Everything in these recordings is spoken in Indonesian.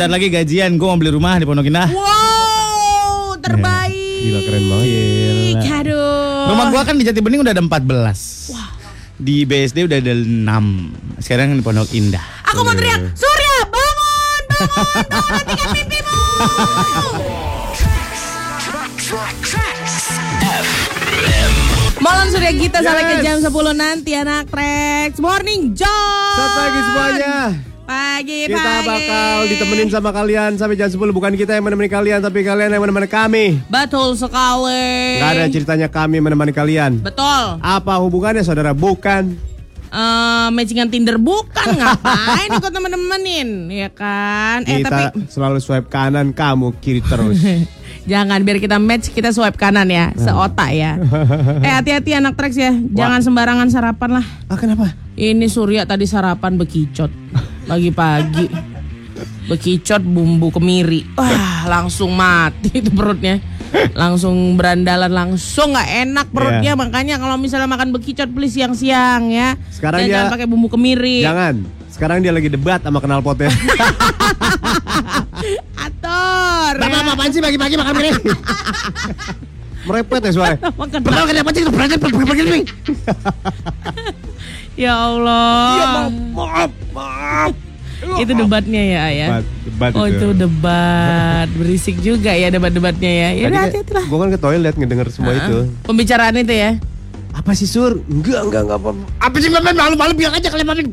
bentar lagi gajian, gue mau beli rumah di Pondok Indah. Wow, terbaik. Gila keren banget. Gila. Aduh. Rumah gua kan di Jati Bening udah ada 14. Di BSD udah ada 6. Sekarang di Pondok Indah. Aku mau teriak, Surya bangun, bangun, bangun, hentikan mimpimu. Malam Surya Gita sampai ke Yes. jam 10 nanti anak Trax Morning Joy. Selamat pagi semuanya. Pagi, Kita pagi. bakal ditemenin sama kalian sampai jam 10 bukan kita yang menemani kalian tapi kalian yang menemani kami. Betul sekali. Gak ada ceritanya kami menemani kalian. Betul. Apa hubungannya saudara? Bukan. Eh, matchingan Tinder bukan ngapain ikut temen-temenin ya kan? Eh kita tapi selalu swipe kanan, kamu kiri terus. Jangan biar kita match kita swipe kanan ya, seotak ya. eh hati-hati anak Trax ya, jangan sembarangan sarapan lah. ah kenapa? Ini Surya tadi sarapan bekicot pagi-pagi. Bekicot bumbu kemiri. Wah, langsung mati itu perutnya. Langsung berandalan langsung nggak enak perutnya. Iya. Makanya kalau misalnya makan bekicot please siang-siang ya. Sekarang Dan dia- jangan pakai bumbu kemiri. Jangan. Sekarang dia lagi debat sama kenal potnya. Ator. ya. Bapak apaan sih pagi-pagi makan begini? Merepet ya suaranya. Makan Bapak kenapa sih itu berani begini? Ya Allah. Iya, maaf, maaf, maaf. Itu debatnya ya, ya. Debat, debat Oh itu debat berisik juga ya debat-debatnya ya. Ya udah hati-hati lah. Gue kan ke toilet ngedenger semua itu. Pembicaraan itu ya. Apa sih sur? Enggak, enggak, enggak apa-apa. Apa sih memang malu-malu bilang aja kalian malu.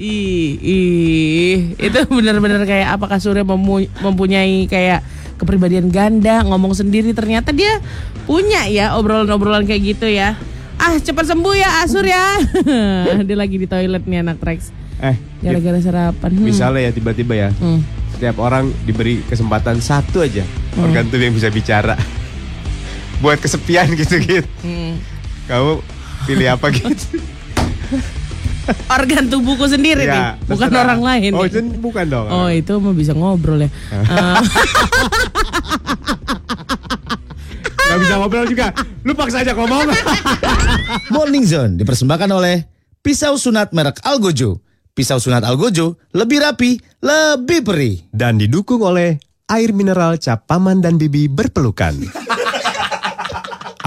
Ih, ih, itu benar-benar kayak apakah Surya memu- mempunyai kayak kepribadian ganda, ngomong sendiri ternyata dia punya ya obrolan-obrolan kayak gitu ya. Ah, cepat sembuh ya Asur ya. dia lagi di toilet nih anak Trax. Eh, Gara-gara sarapan. Hmm. misalnya ya tiba-tiba ya, Hmm. setiap orang diberi kesempatan satu aja organ tubuh yang bisa bicara. Buat kesepian gitu-gitu. Hmm. Kamu pilih apa gitu? Organ tubuhku sendiri Ya, nih, bukan terserah. orang lain. Oh, nih. itu bukan dong. Oh itu mah bisa ngobrol ya. Eh, Gak bisa ngobrol juga. Lu paksa aja mau. Morning Zone dipersembahkan oleh pisau sunat merek Algojo. Pisau sunat Algojo lebih rapi, lebih perih. Dan didukung oleh air mineral cap paman dan bibi berpelukan.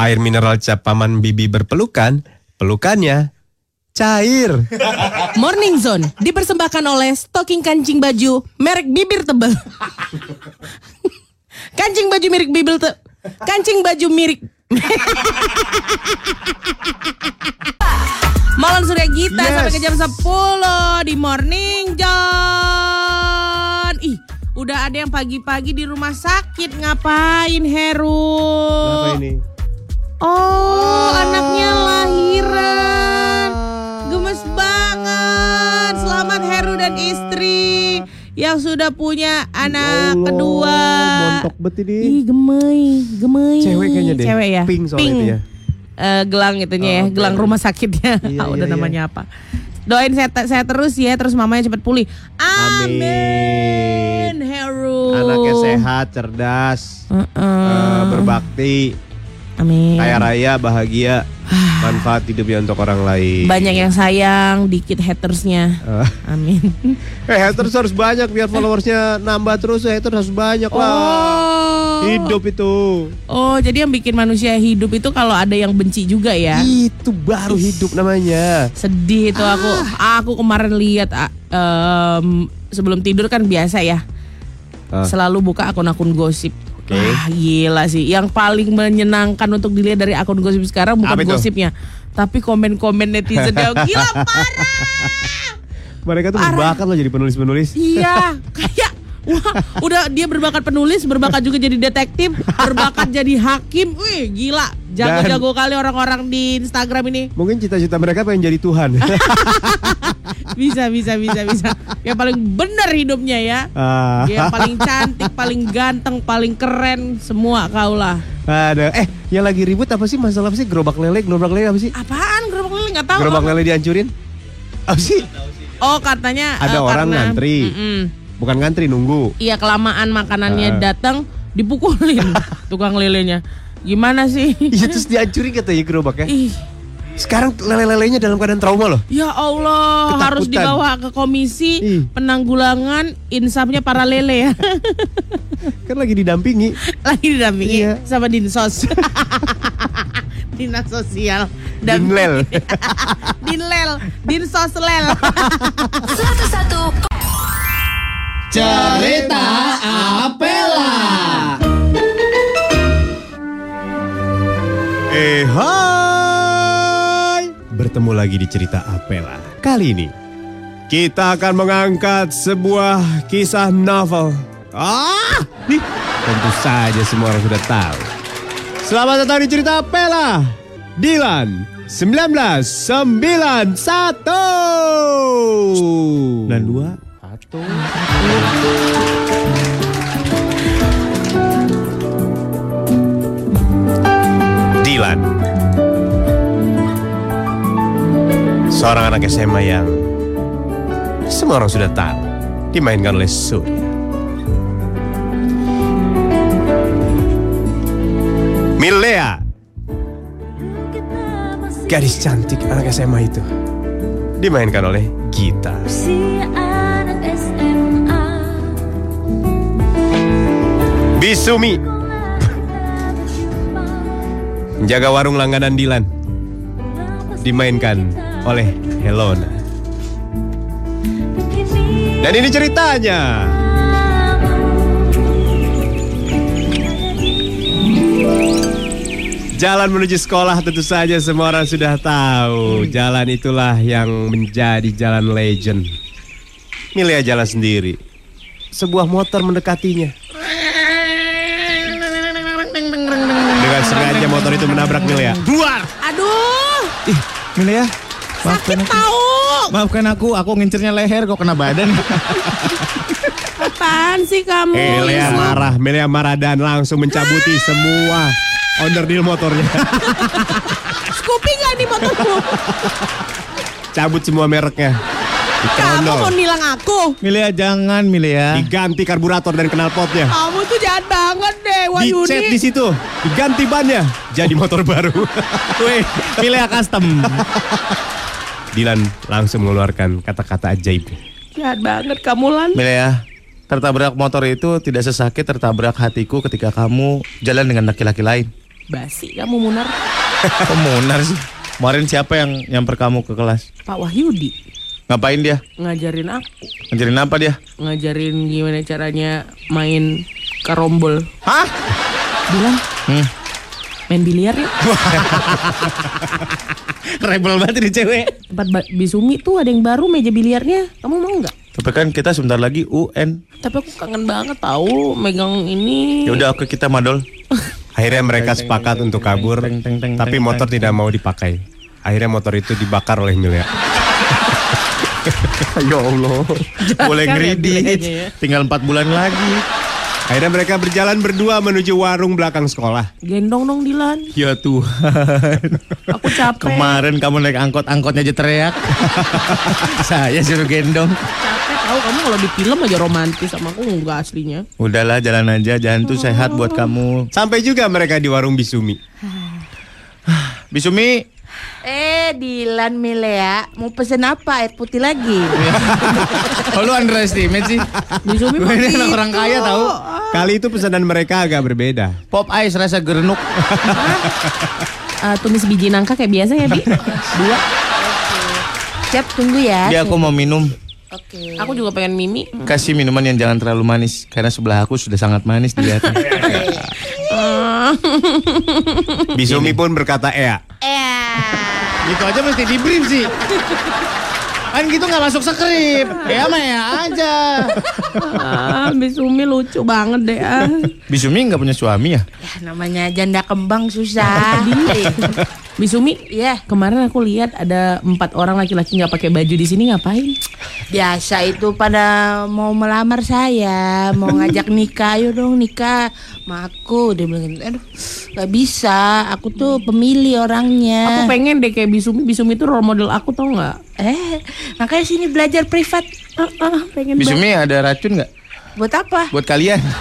air mineral cap paman bibi berpelukan, pelukannya cair. Morning Zone dipersembahkan oleh stocking kancing baju merek bibir tebal. kancing baju merek bibir te kancing baju mirip. Malam Surya Gita Yes. sampai ke jam 10 di Morning John. Ih, udah ada yang pagi-pagi di rumah sakit ngapain Heru? Apa ini? Oh, anaknya lahiran. Gemes banget. Selamat Heru dan istri yang sudah punya anak Allah, kedua. Montok bet ini. Ih, gemei, gemei. Cewek kayaknya deh. Cewek ya. Pink soalnya itu ya. Eh, gelang itunya ya, Oh, oke. gelang rumah sakitnya. Iya, Udah iya, namanya apa? Doain saya saya terus ya, terus mamanya cepat pulih. Amin. Heru. Anaknya sehat, cerdas, Heeh. eh, berbakti, Amin. kaya raya, bahagia, manfaat hidupnya untuk orang lain. Banyak yang sayang, dikit hatersnya. Eh, Amin. eh, haters harus banyak biar followersnya nambah terus. eh, Haters harus banyak lah. Oh. Hidup itu. Oh, jadi yang bikin manusia hidup itu kalau ada yang benci juga ya. Itu baru hidup namanya. Sedih itu aku. Ah. Aku kemarin lihat ah, em, sebelum tidur kan biasa ya. Ah. Selalu buka akun-akun gosip. Oke. Wah, gila sih. Yang paling menyenangkan untuk dilihat dari akun gosip sekarang bukan Apa itu? gosipnya, tapi komen-komen netizen yang gila parah. Mereka tuh Parah. berbakat loh jadi penulis-penulis. Iya, kayak wah, udah dia berbakat penulis, berbakat juga jadi detektif, berbakat jadi hakim. Wih, gila. Jago-jago kali orang-orang di Instagram ini. Mungkin cita-cita mereka pengen jadi Tuhan. Bisa, bisa, bisa, bisa. Yang paling benar hidupnya ya. ah, Yang paling cantik, paling ganteng, paling keren, semua kaulah. ada. Eh, yang lagi ribut apa sih masalah apa sih? Gerobak lele, gerobak lele apa sih? Apaan gerobak lele nggak tahu. Gerobak apa. lele dihancurin? Apa sih? Oh, katanya Ada eh, orang karena- ngantri. Mm-mm. Bukan ngantri nunggu. Iya kelamaan makanannya Ah. datang dipukulin tukang lelenya. Gimana sih? Iya terus dihancurin katanya gerobaknya. Ih, Sekarang lele-lelenya dalam keadaan trauma loh. Ya Allah, Ketakutan. harus dibawa ke komisi Ih. penanggulangan insafnya para lele ya. Kan lagi didampingi. Lagi didampingi Iya. sama Dinsos. Dinas Sosial dan Dinlel. Dinlel, Dinsoslel. 101 Cerita Apela. Eh hai Bertemu lagi di cerita Apela. Kali ini Kita akan mengangkat sebuah kisah novel. Ah! Nih, Tentu saja semua orang sudah tahu. Selamat datang di cerita Apela Dilan 1991 Dan dua. Dilan Seorang anak SMA yang Semua orang sudah tahu Dimainkan oleh Surya. Milea. Gadis cantik anak SMA itu Dimainkan oleh Gita. Bisumi. Menjaga warung langganan Dilan. Dimainkan oleh Helona. Dan ini ceritanya. Jalan menuju sekolah tentu saja semua orang sudah tahu. Jalan itulah yang menjadi jalan legend. Milea jalan sendiri. Sebuah motor mendekatinya. Dengan sengaja motor itu menabrak Milea Buar. Aduh, Ih, Milea. Maafkan sakit aku. tahu. Maafkan aku, aku ngincernya leher kok kena badan. Apaan sih kamu? Milea marah, Milea marah dan langsung mencabuti semua onderdil motornya Scoopy nggak di motorku? Cabut semua mereknya Kamu mau nilang aku? Milea jangan, Milea. Diganti karburator dan knalpotnya Kamu tuh jahat banget deh, Wahyudi. Dicet di situ, diganti bannya, jadi motor baru. Weh, Milea custom. Dilan langsung mengeluarkan kata-kata ajaib. Jahat banget kamu Lan. Milea, tertabrak motor itu tidak sesakit tertabrak hatiku ketika kamu jalan dengan laki-laki lain. Basi kamu Munar. Kok munar sih? Kemarin siapa yang nyamper kamu ke kelas? Pak Wahyudi Ngapain dia? ngajarin aku, Ngajarin apa dia? ngajarin gimana caranya main karombol. Hah? Bilang Hmm. Main biliar yuk. Rebel banget ini cewek. Tempat Bisumi tuh ada yang baru meja biliarnya. Kamu mau nggak? Tapi kan kita sebentar lagi UN. Tapi aku kangen banget tahu megang ini. Ya udah oke kita madol. Akhirnya mereka sepakat untuk kabur, Teng, teng, teng, tapi motor tidak mau dipakai. Akhirnya motor itu dibakar oleh Milea. ya Allah. Boleh kan ya ya. Tinggal 4 bulan lagi. Akhirnya mereka berjalan berdua menuju warung belakang sekolah. Gendong dong Dilan. Ya Tuhan. Aku capek. Kemarin kamu naik angkot, angkotnya aja teriak. Saya suruh gendong. Capek tahu kamu kalau di film aja romantis sama aku enggak aslinya. Udahlah jalan aja, jalan tuh sehat buat kamu. Sampai juga mereka di warung Bisumi. Bisumi, Eh, Dilan Milea, mau pesen apa? Air putih lagi? oh lu underestimate sih. Bisumi Gue ini anak orang kaya tahu. Kali itu pesanan mereka agak berbeda. Pop ice rasa gerenuk. Eh, tumis biji nangka kayak biasa ya, Bi? Dua. Siap, tunggu ya. Dia aku mau minum. Oke. Aku juga pengen mimi. Kasih minuman yang jangan terlalu manis karena sebelah aku sudah sangat manis dilihatnya. Bisumi pun berkata Ea. Eh, gitu aja mesti di brief sih. Kan gitu nggak masuk skrip. Ya mah ya aja. Ah, Bisumi lucu banget deh. Ah. Bisumi nggak punya suami ya? ya, namanya janda kembang susah. Bisumi, Iya, kemarin aku lihat ada empat orang laki-laki nggak pakai baju di sini ngapain? biasa itu pada mau melamar saya, mau ngajak nikah, ayo dong nikah. Ma aku dia bilang gitu, aduh gak bisa, aku tuh pemilih orangnya. Aku pengen deh kayak Bisumi. Bisumi itu role model aku tau nggak? Eh, makanya sini belajar privat. Oh, oh, pengen Bisumi ada racun nggak? Buat apa? Buat kalian.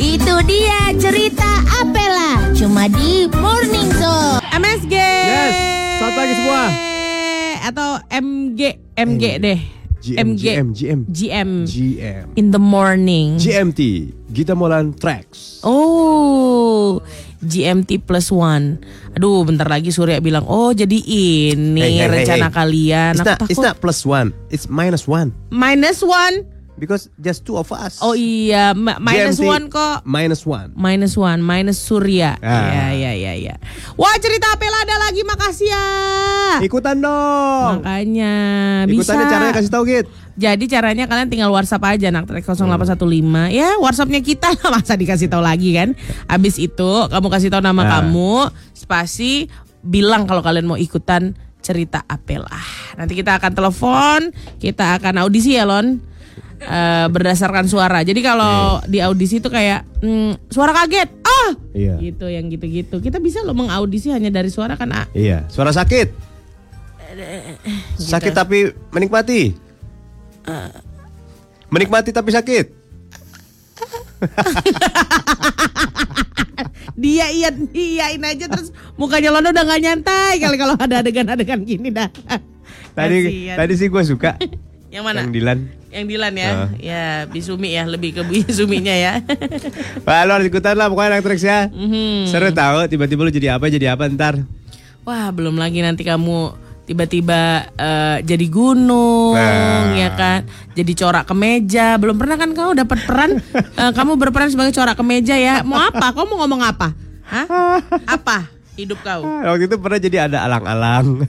Itu dia cerita Apela cuma di Morning Zone. MSG. Yes. Selamat pagi semua. Atau MG, MG deh. GM, MG, GM, GM, GM, GM, in the morning, GMT, Gita Molan Tracks. Oh, GMT plus one. Aduh, bentar lagi Surya bilang, oh jadi ini Hey, hey, rencana hey. kalian. It's Aku not, it's takut not plus one, it's minus one. minus one. Because just two of us. Oh iya, ma- minus GMT one kok. Minus one. Minus one, minus Surya. Ah. Ya, ya, ya, ya. Wah cerita Apela ada lagi, makasih ya. Ikutan dong. Makanya bisa. Ikutannya caranya kasih tahu Git. Jadi caranya kalian tinggal WhatsApp aja nak track 0815 ya WhatsAppnya kita lah masa dikasih tahu lagi kan. Abis itu kamu kasih tahu nama Nah. kamu, spasi bilang kalau kalian mau ikutan cerita Apela. Nanti kita akan telepon, kita akan audisi ya Lon. Eh, berdasarkan suara. Jadi kalau di audisi itu kayak hmm, suara kaget, ah, Iya. gitu yang gitu-gitu. Kita bisa loh mengaudisi hanya dari suara kan, ah. Iya, suara sakit. Sakit tapi menikmati. Menikmati tapi sakit. dia iya iyain aja terus mukanya Lono udah gak nyantai kali kalau ada adegan-adegan gini dah. Tadi Kasian. tadi sih gue suka. yang mana? Yang Dilan. Yang Dilan ya. Ah. Ya, Bisumi ya, lebih ke Bisuminya ya. Wah, lu harus ikutan lah pokoknya Electrics ya. Mhm. Seru tahu tiba-tiba lu jadi apa jadi apa ntar. Wah, belum lagi nanti kamu tiba-tiba eh, jadi gunung Nah. ya kan. Jadi corak kemeja. Belum pernah kan kamu dapat peran eh, kamu berperan sebagai corak kemeja ya. Mau apa? Kamu mau ngomong apa? Hah? Apa? Hidup kau. Ah, Waktu itu pernah jadi ada alang-alang.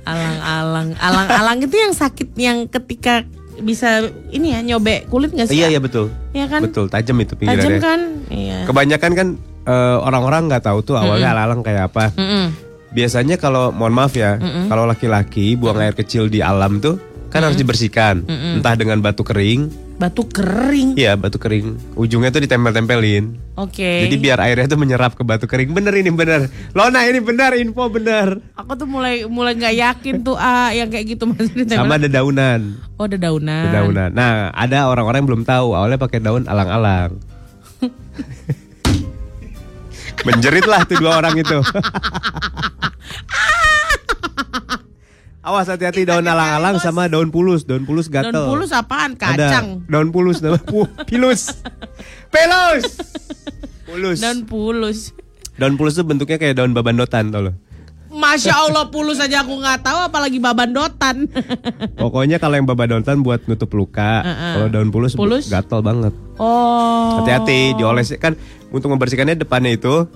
Alang-alang, alang-alang itu yang sakit yang ketika bisa ini ya nyobek kulit nggak sih? iya ya? iya betul. Iya kan? Betul, tajam itu Tajam pinggirannya. kan? Iya. Kebanyakan kan eh, orang-orang nggak tahu tuh awalnya alang-alang kayak apa. Mm-mm. Biasanya kalau mohon maaf ya, kalau laki-laki buang air kecil di alam tuh kan harus dibersihkan, entah dengan batu kering, Batu kering. iya batu kering, ujungnya tuh ditempel-tempelin. Oke. Jadi biar airnya tuh menyerap ke batu kering. Bener ini bener. Lona ini bener info bener. Aku tuh mulai mulai nggak yakin tuh ah yang kayak gitu maksudnya. Sama ada daunan. Oh ada daunan. Ada daunan. Nah, ada orang-orang yang belum tahu awalnya pakai daun alang-alang. Menjerit lah tuh dua orang itu. Awas hati-hati daun alang-alang sama daun pulus. Daun pulus gatel. Daun pulus apaan? Ada Kacang. daun pulus nama pilus. Pelus. Pulus. Daun pulus. Daun pulus tuh bentuknya kayak daun babandotan tau lo. Masya Allah pulus aja aku nggak tahu apalagi babandotan. Pokoknya kalau yang babandotan buat nutup luka, kalau daun pulus, Pulus? gatel banget. oh. Hati-hati dioles kan untuk membersihkannya depannya itu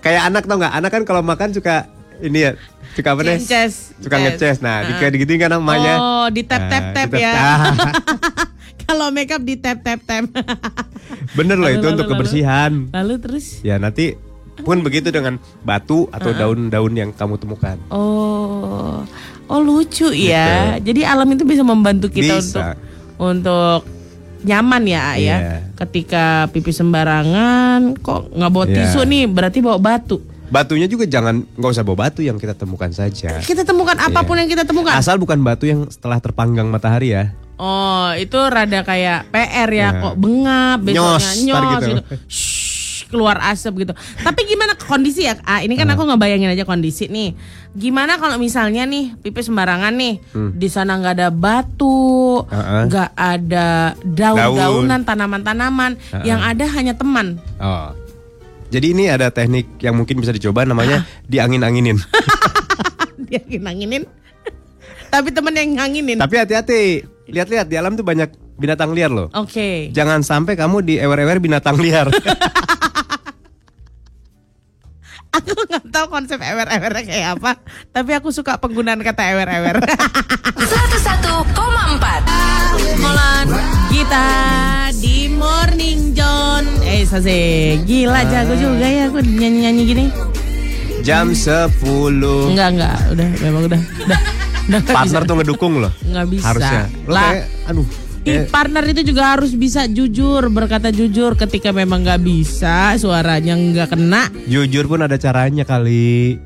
kayak anak tau nggak? Anak kan kalau makan suka ini ya suka apa nih? Ngeces. Suka Ngeces. Nah, di kayak digituin kan namanya. Oh, di tap tap Nah, tap di ya. Ah, Kalau makeup di tap tap tap. Bener loh Lalu, itu lalu, untuk lalu. kebersihan. Lalu terus? Ya nanti pun begitu dengan batu atau daun-daun yang kamu temukan. Oh, oh lucu ya. Jadi alam itu bisa membantu kita Gitu. Bisa. untuk untuk nyaman ya, A, ya. Iya. Ketika pipi sembarangan, kok nggak bawa Iya. tisu nih, berarti bawa batu. Batunya juga jangan nggak usah bawa batu yang kita temukan saja. Kita temukan apa pun yang kita temukan. Asal bukan batu yang setelah terpanggang matahari ya. Oh, itu rada kayak PR ya, Iya. kok bengap, besoknya Nyos, nyos, gitu. gitu. keluar asap gitu. Tapi gimana kondisi ya? Ah, ini kan aku ngebayangin aja kondisi nih. Gimana kalau misalnya nih pipi sembarangan nih, di sana nggak ada batu, Hmm. Heeh. nggak ada daun-daunan, tanaman-tanaman, yang ada hanya teman. Oh. Jadi ini ada teknik yang mungkin bisa dicoba namanya diangin-anginin. Dia nganginin. Tapi teman yang nganginin. Tapi hati-hati, lihat-lihat di alam tuh banyak binatang liar loh. Oke. Jangan sampai kamu di ewer-ewer binatang liar. Aku nggak tahu konsep ewer-ewer kayak apa, tapi aku suka penggunaan kata ewer-ewer. 101,4 Molan kita di Morning John. Eh, Sase, gila jago juga ya aku nyanyi-nyanyi gini. Jam 10. Enggak, enggak, udah memang udah. Udah. Udah nggak Partner bisa. tuh ngedukung loh. Nggak bisa. Harusnya. Lo Lah. kayak aduh. Kayak- partner itu juga harus bisa jujur, berkata jujur ketika memang nggak bisa, suaranya nggak kena. jujur pun ada caranya kali.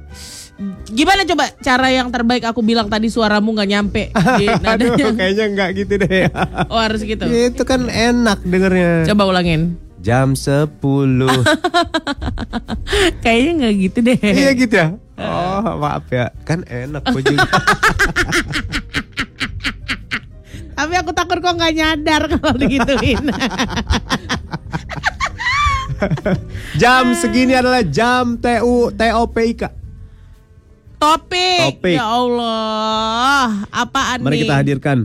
Gimana coba cara yang terbaik aku bilang tadi suaramu nggak nyampe Aduh, nadanya. kayaknya enggak gitu deh. Oh harus gitu. Itu kan enak dengernya. Coba ulangin. Jam 10. Kayaknya nggak gitu deh. iya gitu ya. Oh maaf ya, kan enak juga. Tapi aku takut kok nggak nyadar kalau digituin. jam segini adalah jam TU TOPIK. Topik. Topik. Ya Allah. Apaan Mari nih? kita hadirkan.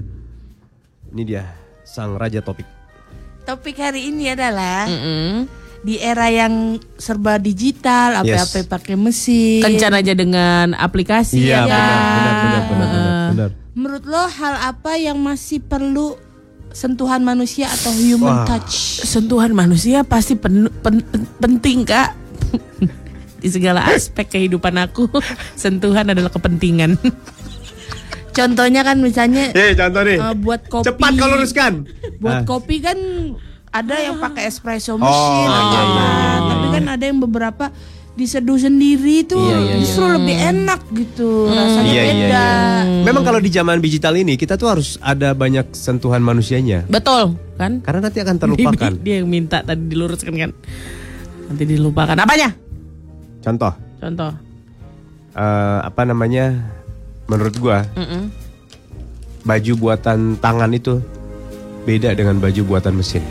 Ini dia sang raja topik. Topik hari ini adalah Mm-mm. di era yang serba digital, apa-apa Yes. pakai mesin. Kencan aja dengan aplikasi Iya ya benar, kan? benar, benar, benar, benar, benar. Menurut lo hal apa yang masih perlu sentuhan manusia atau human Wah. touch? Sentuhan manusia pasti pen- pen- pen- penting kak. Di segala aspek kehidupan aku, sentuhan adalah kepentingan. Contohnya kan misalnya Eh contoh nih. eh, buat kopi. Cepat kau luruskan. Buat Ah. kopi kan ada yang pakai espresso Oh, machine iya, atau iya, apa. iya, iya, Tapi iya. kan ada yang beberapa diseduh sendiri tuh Iya, iya, iya. justru lebih enak gitu. Rasanya Iya, iya, beda. iya. Memang kalau di zaman digital ini kita tuh harus ada banyak sentuhan manusianya. Betul kan? Karena nanti akan terlupakan. Dia, dia yang minta tadi diluruskan kan. Nanti dilupakan. Apanya? Contoh, Contoh. eh, apa namanya? Menurut gua Mm-mm. baju buatan tangan itu beda dengan baju buatan mesin.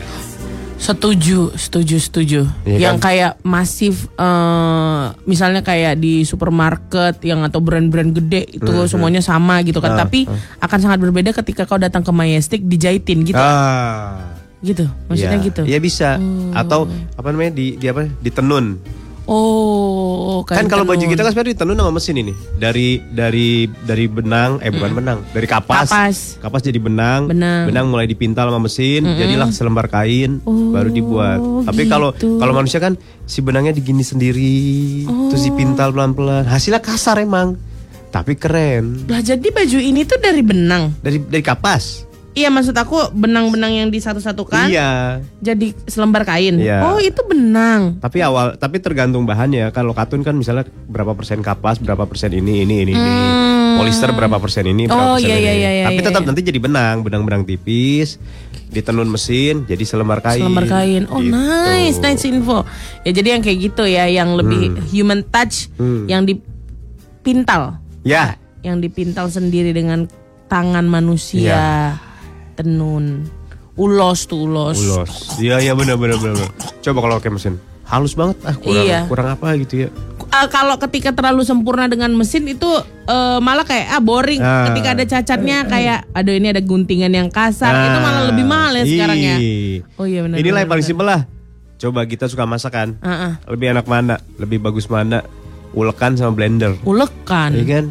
Setuju, setuju, setuju. Iya yang kan? kayak masif, eh, misalnya kayak di supermarket yang atau brand-brand gede itu semuanya sama gitu kan. Ah, Tapi akan sangat berbeda ketika kau datang ke Majestic dijahitin gitu, Ah. gitu. Maksudnya Iya. gitu. Iya bisa. Atau apa namanya di, di apa? Ditenun. Oh, kan kain kalau baju tenun. kita kan sebenarnya ditenun sama mesin ini. Dari dari dari benang, eh bukan benang, dari kapas. Kapas. Kapas jadi benang. Benang. mulai dipintal sama mesin, jadilah selembar kain baru dibuat. Tapi kalau gitu. kalau manusia kan si benangnya digini sendiri, terus dipintal pelan-pelan. Hasilnya kasar emang. Tapi keren. Lah jadi baju ini tuh dari benang. Dari dari kapas. Iya maksud aku benang-benang yang disatu-satukan Iya. jadi selembar kain. Iya. Oh itu benang. Tapi awal, tapi tergantung bahannya. Kalau katun kan misalnya berapa persen kapas, berapa persen ini, ini, ini, ini. Polyester berapa persen ini, berapa Oh, persen iya, ini. iya, iya, tapi iya, tetap iya. nanti jadi benang, benang-benang tipis, ditenun mesin, jadi selembar kain. Selembar kain. Oh Gitu. nice, nice info. Ya jadi yang kayak gitu ya, yang lebih human touch, Hmm. yang dipintal, Ya, yang dipintal sendiri dengan tangan manusia, Iya. Tenun, ulos tuh ulos. ulos. Iya, iya benar, benar, benar. Coba kalau pakai mesin, halus banget. Ah, kurang, Iya. kurang apa gitu ya? Eh, kalau ketika terlalu sempurna dengan mesin itu eh, malah kayak ah boring. Ah. Ketika ada cacatnya kayak aduh ini ada guntingan yang kasar, itu malah Ah, lebih mahal ya sekarang ya. Oh iya benar. Inilah yang paling simpel lah. Coba kita suka masak kan. Ah, ah. Lebih enak mana? Lebih bagus mana? Ulekan sama blender. Ulekan. Iya kan?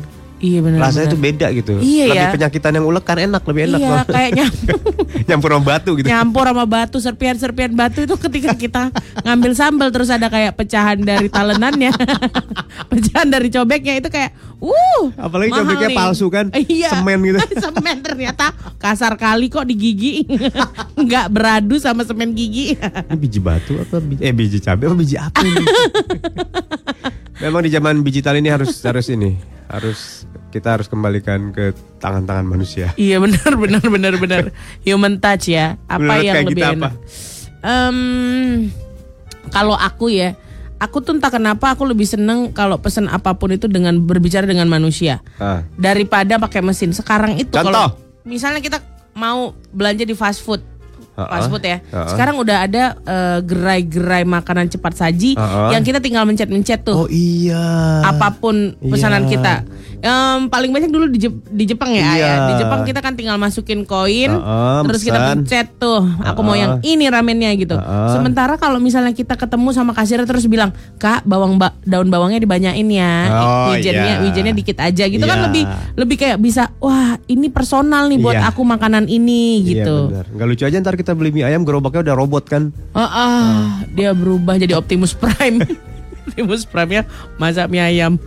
Iya benar. Rasanya benar. tuh beda gitu. Iya lebih ya. penyakitan yang ulekan enak, lebih enak Iya, loh. kayak nyampur, Nyampur sama batu gitu. nyampur sama batu, serpian-serpian batu itu ketika kita ngambil sambal terus ada kayak pecahan dari talenannya. pecahan dari cobeknya itu kayak uh Apalagi mahal cobeknya nih. palsu kan, Iya. semen gitu. semen ternyata kasar kali kok di gigi. Nggak beradu sama semen gigi. Ini biji batu apa biji, eh biji cabai apa biji apa ini? Memang di zaman digital ini harus harus ini, harus kita harus kembalikan ke tangan-tangan manusia. iya benar benar benar benar. Human touch ya. Apa Menurut yang lebih kita enak? apa? Em, kalau aku ya, aku tuh entah kenapa aku lebih seneng kalau pesen apa pun itu dengan berbicara dengan manusia Ah. daripada pakai mesin. Sekarang itu Contoh? kalau misalnya kita mau belanja di fast food, Ha-ha. fast food ya. Ha-ha. Sekarang udah ada eh, gerai-gerai makanan cepat saji Ha-ha. yang kita tinggal mencet-mencet tuh Oh iya. apa pun pesanan Iya. kita. Em, paling banyak dulu di, Jep- di Jepang ya, Iya. ya. Di Jepang kita kan tinggal masukin koin, Heeh, terus kita pesan. pencet tuh, aku mau Heeh. yang ini ramennya gitu. Heeh. Sementara kalau misalnya kita ketemu sama kasir terus bilang, "Kak, bawang ba- daun bawangnya dibanyain ya. Oh, wijennya iya. wijennya dikit aja." Gitu kan Iya. lebih lebih kayak bisa, "Wah, ini personal nih buat Iya. aku makanan ini." gitu. Iya. Gak lucu aja ntar kita beli mie ayam gerobaknya udah robot kan. Ah, ah, dia berubah jadi Optimus Prime. Optimus Prime-nya masak mie ayam.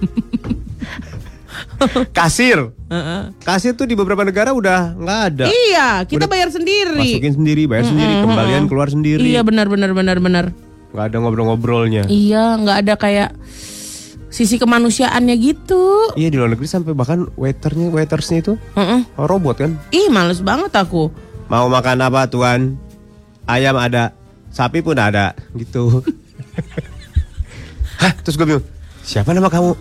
Kasir. Kasir tuh di beberapa negara udah nggak ada. Iya, kita Udah bayar sendiri. Masukin sendiri, bayar sendiri, kembalian keluar sendiri. Iya benar benar benar benar. Nggak ada ngobrol-ngobrolnya. Iya, nggak ada kayak sisi kemanusiaannya gitu. Iya di luar negeri sampai bahkan waiternya, waitersnya itu Heeh. robot kan. Ih, males banget aku. Mau makan apa tuan? Ayam ada, sapi pun ada, gitu. Hah? Terus gue bingung, siapa nama kamu?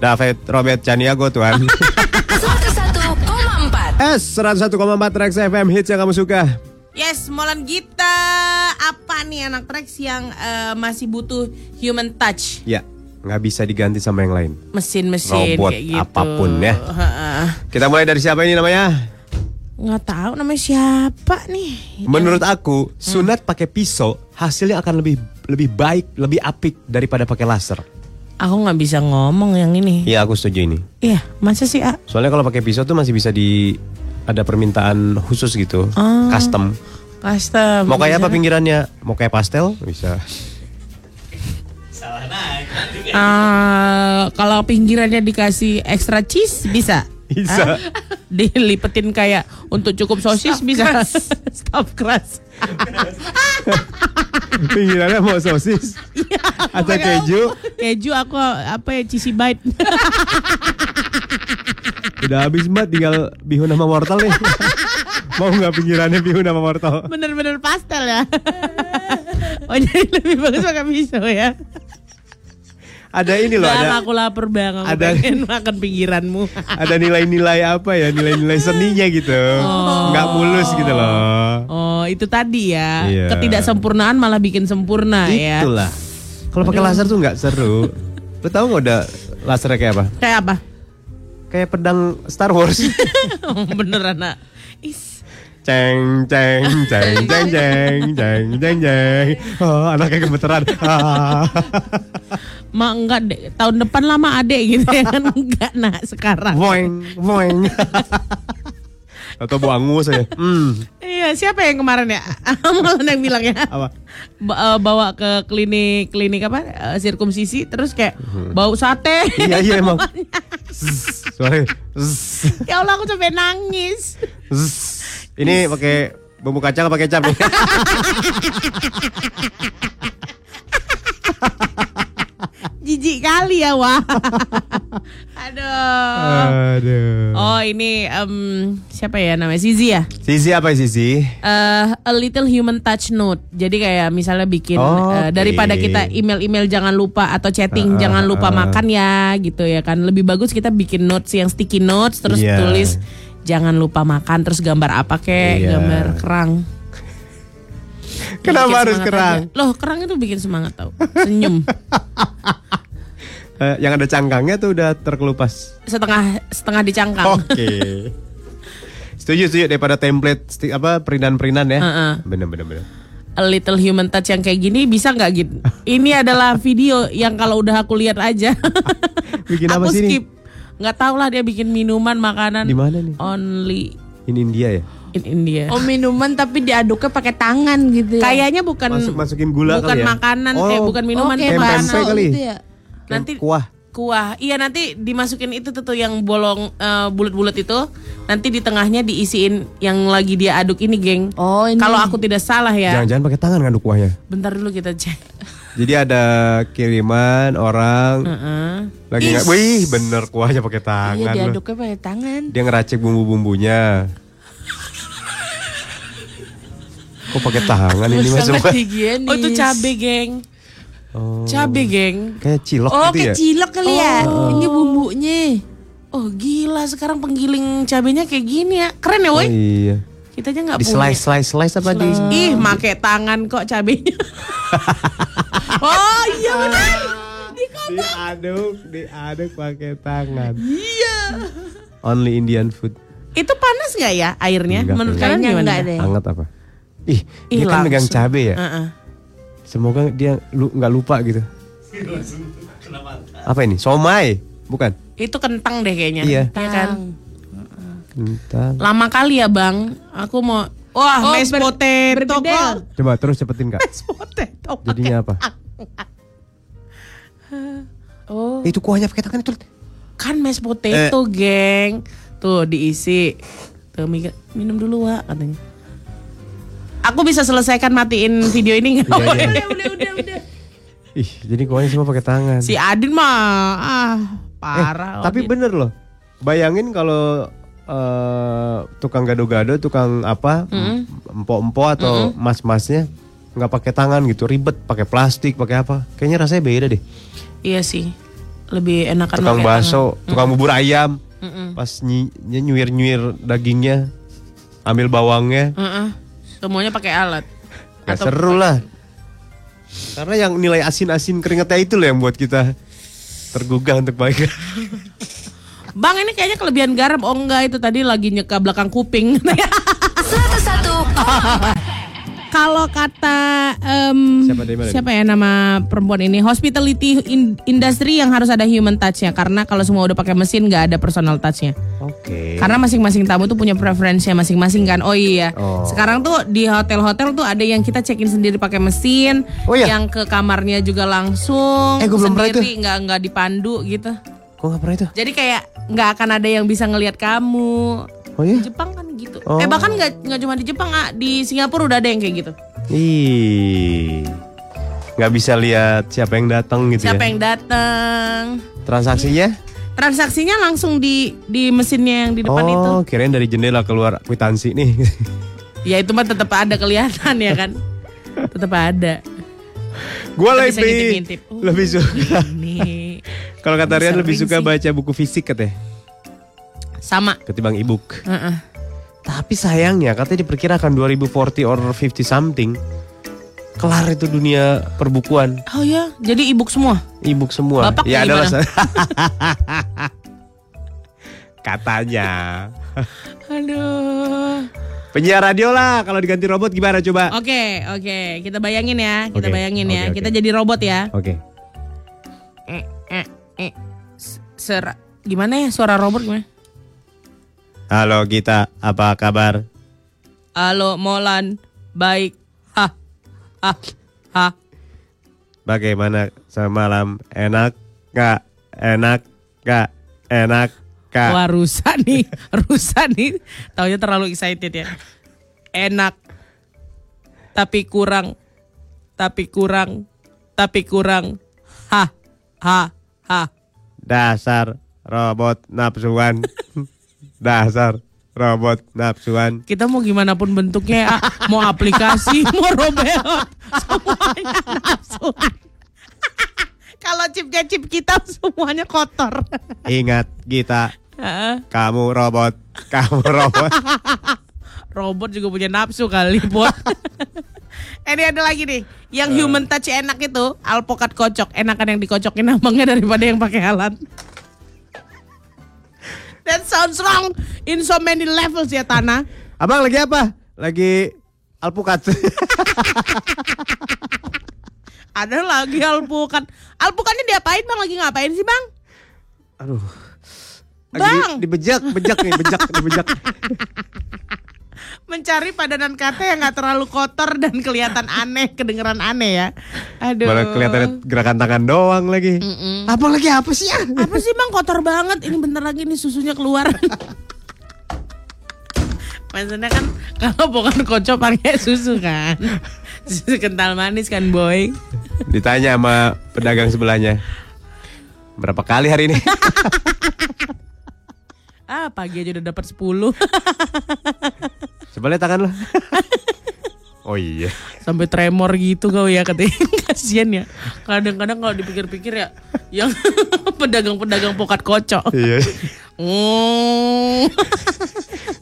David Robert Caniago tuan. 101,4 S 101,4 Trax FM hits yang kamu suka. Yes, Molan Gita apa nih anak tracks yang eh, masih butuh human touch? Ya, nggak bisa diganti sama yang lain. Mesin-mesin Robot, kayak gitu. apa pun ya. Heeh. Kita mulai dari siapa ini namanya? Nggak tahu namanya siapa nih. Menurut aku, sunat pakai pisau hasilnya akan lebih lebih baik, lebih apik daripada pakai laser. Aku nggak bisa ngomong yang ini. Iya, aku setuju ini. Iya, masa sih A? Soalnya kalau pakai pisau tuh masih bisa di ada permintaan khusus gitu, custom. Custom. Mau kayak apa Bisa. pinggirannya? Mau kayak pastel? Bisa. Ah, kalau pinggirannya dikasih extra cheese bisa. Bisa. Dilipetin kayak untuk cukup sosis bisa. Stuff crust. pinggirannya mau sosis atau keju? Keju aku apa ya cheesy bite. Udah habis mbak, tinggal bihun sama wortel nih. mau nggak pinggirannya bihun sama wortel? Bener-bener pastel ya. oh jadi lebih bagus pakai pisau ya. Ada ini loh, Bang, ada aku lapar bang, aku ada- pengen makan pinggiranmu. ada nilai-nilai apa ya? Nilai-nilai seninya gitu. Nggak mulus gitu loh. Oh itu tadi ya. Iya. Ketidaksempurnaan malah bikin sempurna ya. Itulah. Kalau pakai laser tuh nggak seru. Lo tau nggak udah lasernya kayak apa? Kayak apa? Kayak pedang Star Wars. Oh, beneran nak. Is. ceng ceng ceng ceng ceng ceng ceng ceng. Oh, anaknya gemeteran. Ma enggak deh. Tahun depan lama adek gitu ya kan enggak nak sekarang. Voing, voing. Atau bu angus saya. Hmm, Iya siapa yang kemarin ya? Malah yang bilang ya. apa? Ba- eh, bawa ke klinik klinik apa eh, sirkumsisi terus kayak bau sate. Iya iya emang. Zzz, ya Allah aku sampai nangis. Ini pakai bumbu kacang apa kecap nih? Jijik kali ya wah. Aduh. Aduh. Oh ini em, siapa ya namanya Zizi ya? Sisi apa sisi? Eh, a little human touch note. Jadi kayak misalnya bikin Oh, eh, oke. daripada kita email-email jangan lupa atau chatting Ah, jangan lupa ah. makan ya gitu ya kan. Lebih bagus kita bikin notes yang sticky notes terus Iya. tulis jangan lupa makan terus gambar apa kek, Iya. gambar kerang. Kenapa Bikin harus kerang? aja. Loh, kerang itu bikin semangat tau. Senyum. Eh, yang ada cangkangnya tuh udah terkelupas. setengah setengah dicangkang. Oke. setuju setuju daripada template sti- apa perindan-perindan ya. Heeh. Bener bener bener. A little human touch yang kayak gini bisa nggak gitu? Ini adalah video yang kalau udah aku lihat aja. Bikin apa aku sih ini? skip. Nggak tahu lah dia bikin minuman makanan. Di mana nih? Only Ini India ya. in India. Oh minuman tapi diaduknya pakai tangan gitu ya. Kayaknya bukan Masuk masukin gula bukan kali ya. makanan Oh, eh bukan minuman Kayak kali. gitu ya. Nanti kuah. kuah. Iya nanti dimasukin itu tuh, tuh yang bolong eh, bulat-bulat itu. Nanti di tengahnya diisiin yang lagi dia aduk ini, geng. Oh, ini. Kalau aku tidak salah ya. Jangan-jangan pakai tangan ngaduk kuahnya. Bentar dulu kita cek. Jadi ada kiriman orang Heeh. lagi nggak, wih bener kuahnya pakai Iya tangan. loh. diaduknya pakai tangan. Dia ngeracik bumbu-bumbunya. Kok pakai tangan ini mas. Oh itu cabe, geng. Oh, Cabe, geng. kayak cilok Oh, gitu ya? kecilok kali ya. Ini bumbunya. Oh gila sekarang penggiling cabenya kayak gini ya. Keren ya Oh, woi. iya. Kita aja nggak Di punya. slice slice slice apa di? Ih, make tangan kok cabenya. oh iya benar. Diaduk, diaduk pakai tangan. Iya. Only Indian food. Itu panas nggak ya airnya? Enggak, Menurut kalian gimana? enggak deh. Hangat apa? Ih, Ih, dia kan megang cabe ya. Heeh. Semoga dia lu nggak lupa gitu. Apa ini? Somai? Bukan. Itu kentang deh kayaknya. Iya. kan? Kentang. Lama kali ya bang. Aku mau. Wah, Oh, mashed ber- potato kok. Coba terus cepetin kak. Mashed potato. Jadinya apa? Oh. Eh, itu kuahnya pakai tangan itu. Kan mashed potato, geng. Tuh diisi. Tuh minum dulu, Wak, katanya. Aku bisa selesaikan matiin video ini nggak? Iya, iya. udah, udah, udah. Ih, jadi kuahnya semua pakai tangan. Si Adin mah ah parah. Eh, tapi bener loh. Bayangin kalau eh, tukang gado-gado, tukang apa, empok-empok atau mas-masnya nggak pakai tangan gitu, ribet, pakai plastik, pakai apa? Kayaknya rasanya beda deh. Iya sih. lebih enakan tukang bakso, tukang bubur ayam. Mm-mm. Pas ny- nyuir-nyuir dagingnya, ambil bawangnya, tangan. Heeh. Semuanya pakai alat. nggak Atau seru lah. Karena yang nilai asin-asin keringetnya itu loh yang buat kita tergugah untuk baik. Bang ini kayaknya kelebihan garam. Oh enggak itu tadi lagi nyeka belakang kuping. 101,4 Kalau kata em, Siapa siapa ya nama perempuan ini hospitality in- industry yang harus ada human touch-nya karena kalau semua udah pakai mesin nggak ada personal touch-nya. Oke. Karena masing-masing tamu tuh punya preferensinya masing-masing kan. Oh iya. Oh. Sekarang tuh di hotel-hotel tuh ada yang kita check-in sendiri pakai mesin, Oh iya? yang ke kamarnya juga langsung Eh, gua belum pernah sendiri nggak nggak dipandu gitu. Kok nggak pernah itu? Jadi kayak nggak akan ada yang bisa ngelihat kamu. Oh ya? Di Jepang kan gitu. Oh. Eh bahkan nggak nggak cuma di Jepang, ah, di Singapura udah ada yang kayak gitu. Ih. Nggak bisa lihat siapa yang datang gitu Siapa ya. yang datang? Transaksinya? Transaksinya langsung di di mesinnya yang di depan itu. oh, kirain dari jendela keluar kwitansi nih. Ya itu mah tetap ada kelihatan ya kan. tetap ada. Gua lebih ngintip-ngintip. Oh. lebih suka. Kalau kata Rian lebih suka sih. baca buku fisik katanya sama. ketimbang e-book. Heeh. Tapi sayangnya katanya diperkirakan 2040 or 50 something kelar itu dunia perbukuan Oh ya, jadi e-book semua. e-book semua. Bapak ya gimana? adalah katanya. Aduh. Penyiar radio lah kalau diganti robot gimana coba? Oke, oke. Kita bayangin ya, kita Oke, bayangin ya. oke, oke. Kita jadi robot ya. Oke. Eh, eh, eh. S- Sera, gimana ya suara robot gimana? Halo kita, apa kabar? Halo Molan, baik. Hah, hah, hah. Bagaimana semalam? Enak gak? Enak gak? Enak gak? Wah rusak nih, rusak nih. Taunya terlalu excited ya. Enak, tapi kurang, tapi kurang, tapi kurang. Hah, hah, hah. Dasar robot nafsuan. Dasar robot nafsuan. Kita mau gimana pun bentuknya, ah, mau aplikasi, mau robot, semuanya nafsuan. Kalau chipnya chip kita semuanya kotor. Ingat kita, Heeh. kamu robot, kamu robot. Robot juga punya nafsu kali, buat. Ini ada lagi nih, yang human touch enak itu alpokat kocok, enakan yang dikocokin abangnya daripada yang pakai alat. That sounds wrong in so many levels ya Tanah. Abang lagi apa? Lagi alpukat. Ada lagi alpukat. Alpukatnya diapain bang? Lagi ngapain sih bang? Aduh. Bang. Lagi dibejak, bejak nih, bejak, dibejak. Mencari padanan kata yang nggak terlalu kotor dan kelihatan aneh, kedengeran aneh ya. Aduh. Malah kelihatan gerakan tangan doang lagi. Mm-mm. Abang lagi apa sih ya? Apa sih bang kotor banget? Ini bentar lagi nih susunya keluar. Maksudnya kan kalau bukan kocok pakai susu kan. Susu kental manis kan boy. Ditanya sama pedagang sebelahnya. Berapa kali hari ini? Ah pagi aja udah dapat 10 Coba lihat tangan lo. Oh iya. Sampai tremor gitu kau ya katanya Kasian ya Kadang-kadang kalau dipikir-pikir ya Yang pedagang-pedagang pokat kocok Iya. Hmm.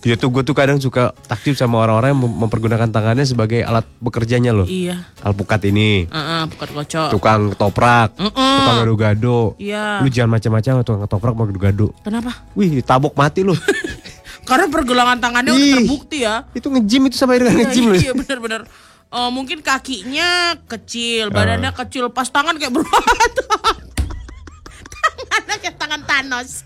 Ya tuh gue tuh kadang suka takjub sama orang-orang yang mem- mempergunakan tangannya sebagai alat bekerjanya loh. Iya Alpukat ini, Ah, pokat kocok tukang ketoprak, Mm-mm. tukang gado-gado. Iya Lu jangan macam-macam tukang ketoprak sama gado-gado. Kenapa? Wih, ditabok mati lu. Karena pergelangan tangannya udah Ih. terbukti ya Itu nge-gym itu sama dengan Iya, nge-gym lu. Iya benar-benar. Oh, mungkin kakinya kecil, badannya kecil, pas tangan kayak berotot. Tangannya kayak tangan Thanos.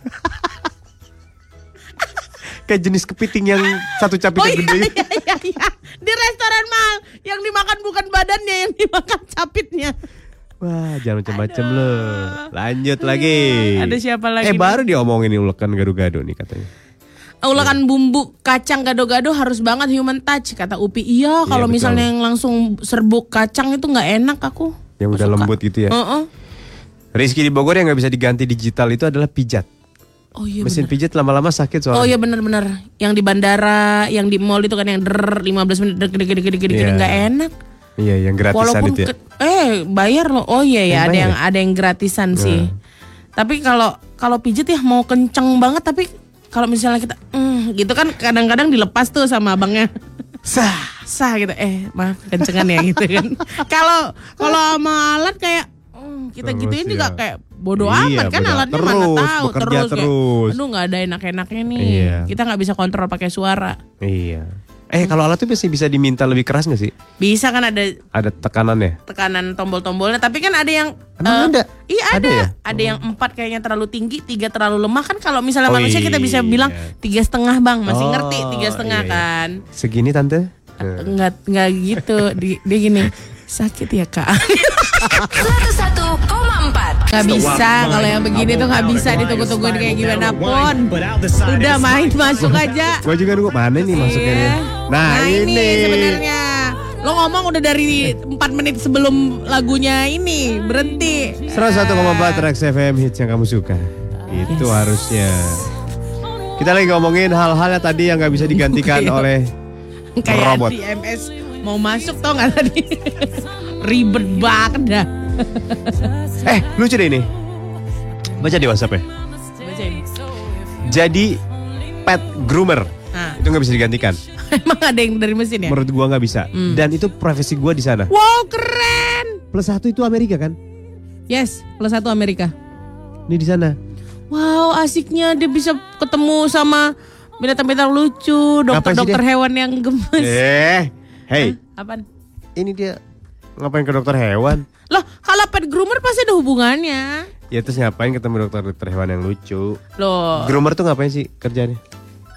Kayak jenis kepiting yang satu capit Oh iya, gede. iya, iya, iya. Di restoran mahal, yang dimakan bukan badannya, yang dimakan capitnya. Wah, jangan macam-macam lu. Lanjut lagi. Ada siapa lagi Eh, nih? baru diomongin ulekan gado-gado nih katanya. Ulakan bumbu kacang gado-gado harus banget human touch kata Upi. Iya, kalau betul. misalnya yang langsung serbuk kacang itu nggak enak aku. Yang udah Suka. lembut gitu ya. Heeh. Rizky di Bogor yang nggak bisa diganti digital itu adalah pijat. Oh iya Mesin benar. pijat lama-lama sakit soalnya. Oh iya benar-benar. Yang di bandara, yang di mall itu kan yang der 15 menit dek dek dek dek Iya. nggak enak. Iya, yang gratisan Walaupun itu ya. ke- eh bayar loh. Oh iya ya, Yang ada bayar yang ya? ada yang gratisan sih. Tapi kalau kalau pijet ya mau kenceng banget tapi kalau misalnya kita mm, gitu kan kadang-kadang dilepas tuh sama abangnya. Sah, sah gitu. Eh, maaf kencengan ya gitu kan. Kalau kalau sama alat kayak mm, kita Terus gituin juga ya. kayak bodoh Iya, amat kan alatnya mana terus, tahu bekerja terus, kayak, terus. aduh nggak ada enak-enaknya nih. Iya. Kita nggak bisa kontrol pakai suara. Iya. Eh kalau alat tuh masih bisa diminta lebih keras gak sih? Bisa kan ada Ada tekanannya? tekanan tombol-tombolnya tapi kan ada yang Emang eh, ada? iya Ada ada ya? ada, yang empat kayaknya terlalu tinggi tiga terlalu lemah kan kalau misalnya Oh, manusia kita bisa iya. bilang tiga setengah bang masih Oh, ngerti tiga setengah iya, iya. kan Segini tante? nggak nggak gitu Di- dia gini sakit ya kak 101,4 nggak bisa kalau yang begini tuh nggak bisa ditunggu-tungguin kayak gimana pun udah main masuk aja Gue juga nunggu mana nih masuknya nih? Iya. Nah, ini. sebenarnya lo ngomong udah dari 4 menit sebelum lagunya ini berhenti 101,4 Rex FM hits yang kamu suka. Itu Yes. harusnya. Kita lagi ngomongin hal-hal yang tadi yang nggak bisa digantikan Kayak- oleh kayak robot. di MS mau masuk tau nggak tadi ribet banget dah Eh, lucu deh ini. Baca di WhatsApp ya. Bacain. Jadi pet groomer Nah, itu nggak bisa digantikan. emang ada yang dari mesin ya Menurut gua nggak bisa. Hmm. Dan itu profesi gua di sana. wow keren Plus satu itu Amerika kan? yes plus satu Amerika Ini di sana. wow asiknya dia bisa ketemu sama binatang-binatang lucu dokter-dokter dia? hewan yang gemes Eh, hey, Apaan? ini dia ngapain ke dokter hewan? Loh, kalau pet groomer pasti ada hubungannya. Ya terus ngapain ketemu dokter-dokter hewan yang lucu? Loh, Groomer tuh ngapain sih kerjanya?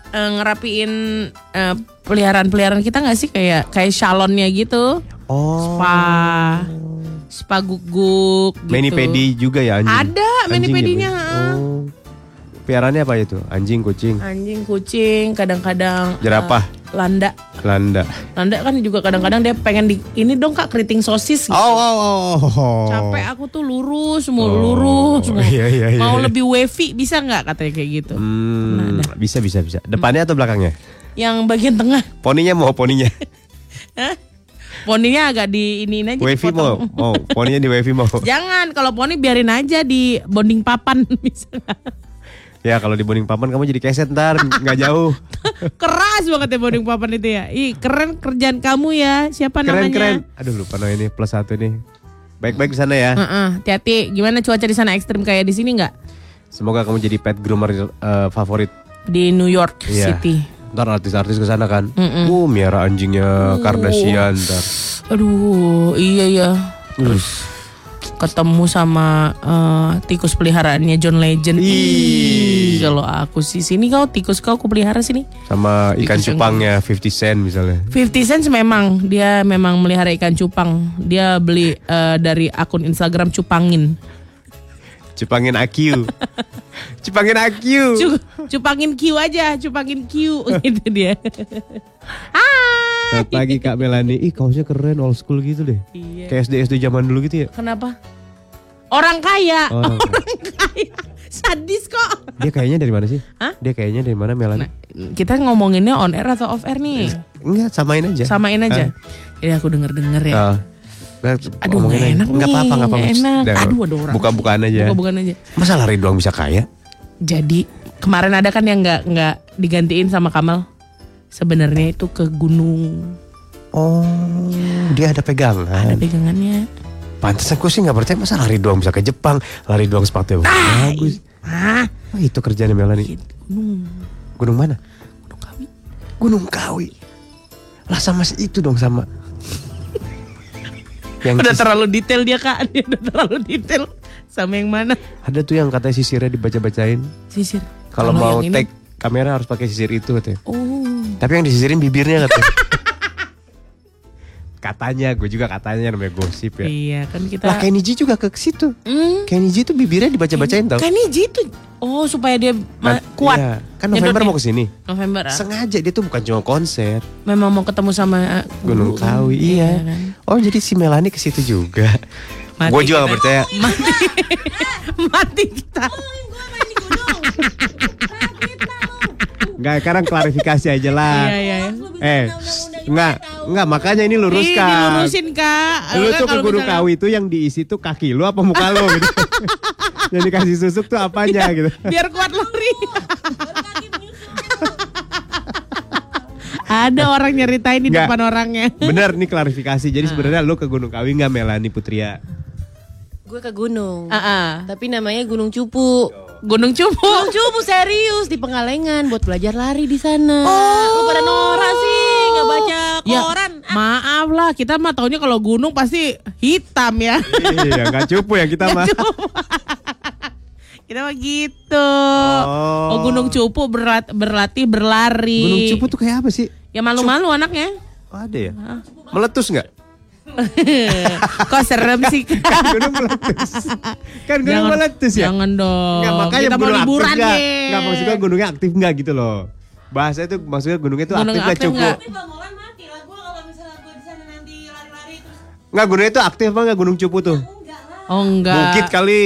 eh, ngerapiin eh, peliharaan-peliharaan kita nggak sih kayak kayak salonnya gitu, Oh. spa, spa guguk gitu. Mani pedi juga ya anjing? Ada mani ya, pedinya. Oh. Piarannya apa itu? Anjing, kucing, Anjing, kucing, kadang-kadang Jerapah. eh, landa. landa. Landa kan juga kadang-kadang dia pengen di ini dong Kak keriting sosis gitu. Oh, oh, oh, oh. Capek aku tuh lurus, mau Oh, lurus, mau, iya, iya, iya, mau iya. lebih wavy bisa nggak katanya kayak gitu. Hmm, bisa, bisa, bisa. Depannya atau belakangnya? Yang bagian tengah Poninya mau poninya. Poninya agak di iniin aja Wavy mau, mau. Poninya di wavy mau. Jangan kalau poni biarin aja di bonding papan nggak? Ya kalau di bonding papan kamu jadi keset ntar nggak jauh. Keras banget ya bonding papan itu ya. Ih, keren kerjaan kamu ya. Siapa Keren namanya? keren. Aduh lupa no ini plus satu nih. Baik-baik di sana ya. Heeh, hati-hati. Gimana cuaca di sana ekstrim kayak di sini nggak? Semoga kamu jadi pet groomer eh, favorit. Di New York Iya. City. Ntar artis-artis ke sana kan. Mm-mm. Uh, miara anjingnya Kardashian ntar. Aduh, iya ya. Terus. Ketemu sama eh, tikus peliharaannya John Legend. Ih. Kalau aku sih sini kau tikus kau aku pelihara sini. Sama ikan Tikus cupangnya 50 cent misalnya. 50 Cent memang dia memang melihara ikan cupang. Dia beli eh, dari akun Instagram cupangin. Cupangin AQ. Cupangin AQ. Cu- cupangin Q aja, cupangin Q gitu dia. Hai. Selamat pagi Kak Melani. Ih kaosnya keren old school gitu deh. Iya. Kayak SD SD zaman dulu gitu ya. Kenapa? Orang kaya, Orang orang kaya. Sadis kok. Dia kayaknya dari mana sih? Hah? Dia kayaknya dari mana Melani? Nah, kita ngomonginnya on air atau off air nih? Enggak, samain aja. Samain aja. Jadi aku denger-denger ya. Nah, Aduh, aja. enak nih, apa-apa, nggak apa-apa. enak. Udah, Aduh, ada orang. Buka-bukaan aja. Buka-bukaan aja. Masa lari doang bisa kaya? Jadi kemarin ada kan yang nggak nggak digantiin sama Kamal. Sebenarnya itu ke gunung. Oh, dia ada pegangan. Ada pegangannya. Pantesan gue sih nggak percaya masa lari doang bisa ke Jepang, lari doang sepatu bagus. Ah, Oh, itu kerjanya Melani. gunung. Gunung mana? Gunung Kawi. Gunung Kawi. Lah sama si itu dong sama. yang Udah terlalu detail dia kak, dia udah terlalu detail. Sama yang mana? ada tuh yang katanya sisirnya dibaca-bacain. Sisir. Kalau mau take kamera harus pakai sisir itu katanya. Oh, Tapi yang disisirin bibirnya katanya. katanya, gue juga katanya namanya gosip ya. iya kan kita. Lah Kenny G juga ke situ. Kenny G tuh bibirnya dibaca-bacain tau. Ini gitu. Oh, supaya dia ma- Kan- kuat. iya. Kan November Nyedotnya. mau ke sini. November ah. Sengaja dia tuh bukan cuma konser. Memang mau ketemu sama uh, Gunung. Kawi, iya. kan? Oh jadi si Melani ke situ juga. Gue juga gak percaya. Mati. Mati kita. Enggak, sekarang klarifikasi aja lah. Iya, iya. iya. Eh, enggak, enggak makanya ini Ih, luruskan. dilurusin kak. Lu tuh ke kalau Gunung misalnya- Kawi itu yang diisi tuh kaki lu apa muka lu gitu. Yang dikasih susuk tuh apanya gitu. Biar kuat lari. Ada orang nyeritain di depan orangnya. Bener nih klarifikasi. Jadi sebenarnya lu ke Gunung Kawi nggak Melani Putria? Gue ke gunung. Ah, ah. Tapi namanya Gunung Cupu. Gunung Cupu. Gunung Cupu serius di Pengalengan buat belajar lari di sana. Lu pada norak sih, nggak baca Ya, koran. maaf lah, kita mah taunya kalau gunung pasti hitam ya. iya, nggak cupu ya kita mah. kita mah gitu. Oh. Oh, Gunung Cupu berlat- berlatih berlari. Gunung Cupu tuh kayak apa sih? Ya malu-malu anaknya. Oh, ada ya? Meletus nggak? Kok serem sih? Kan gunung meletus. Kan gunung meletus ya? Jangan dong. Nggak, makanya kita mau gunung aktif liburan nih. Nggak maksudnya gunungnya aktif nggak gitu loh. Bahasa itu maksudnya gunungnya itu Gunung aktif nggak aktif cukup. nggak? Bangkolan mati lah gue kalau misalnya gue di sana nanti lari-lari terus Nggak gunungnya itu aktif apa nggak gunung cupu tuh? Oh enggak. Bukit kali.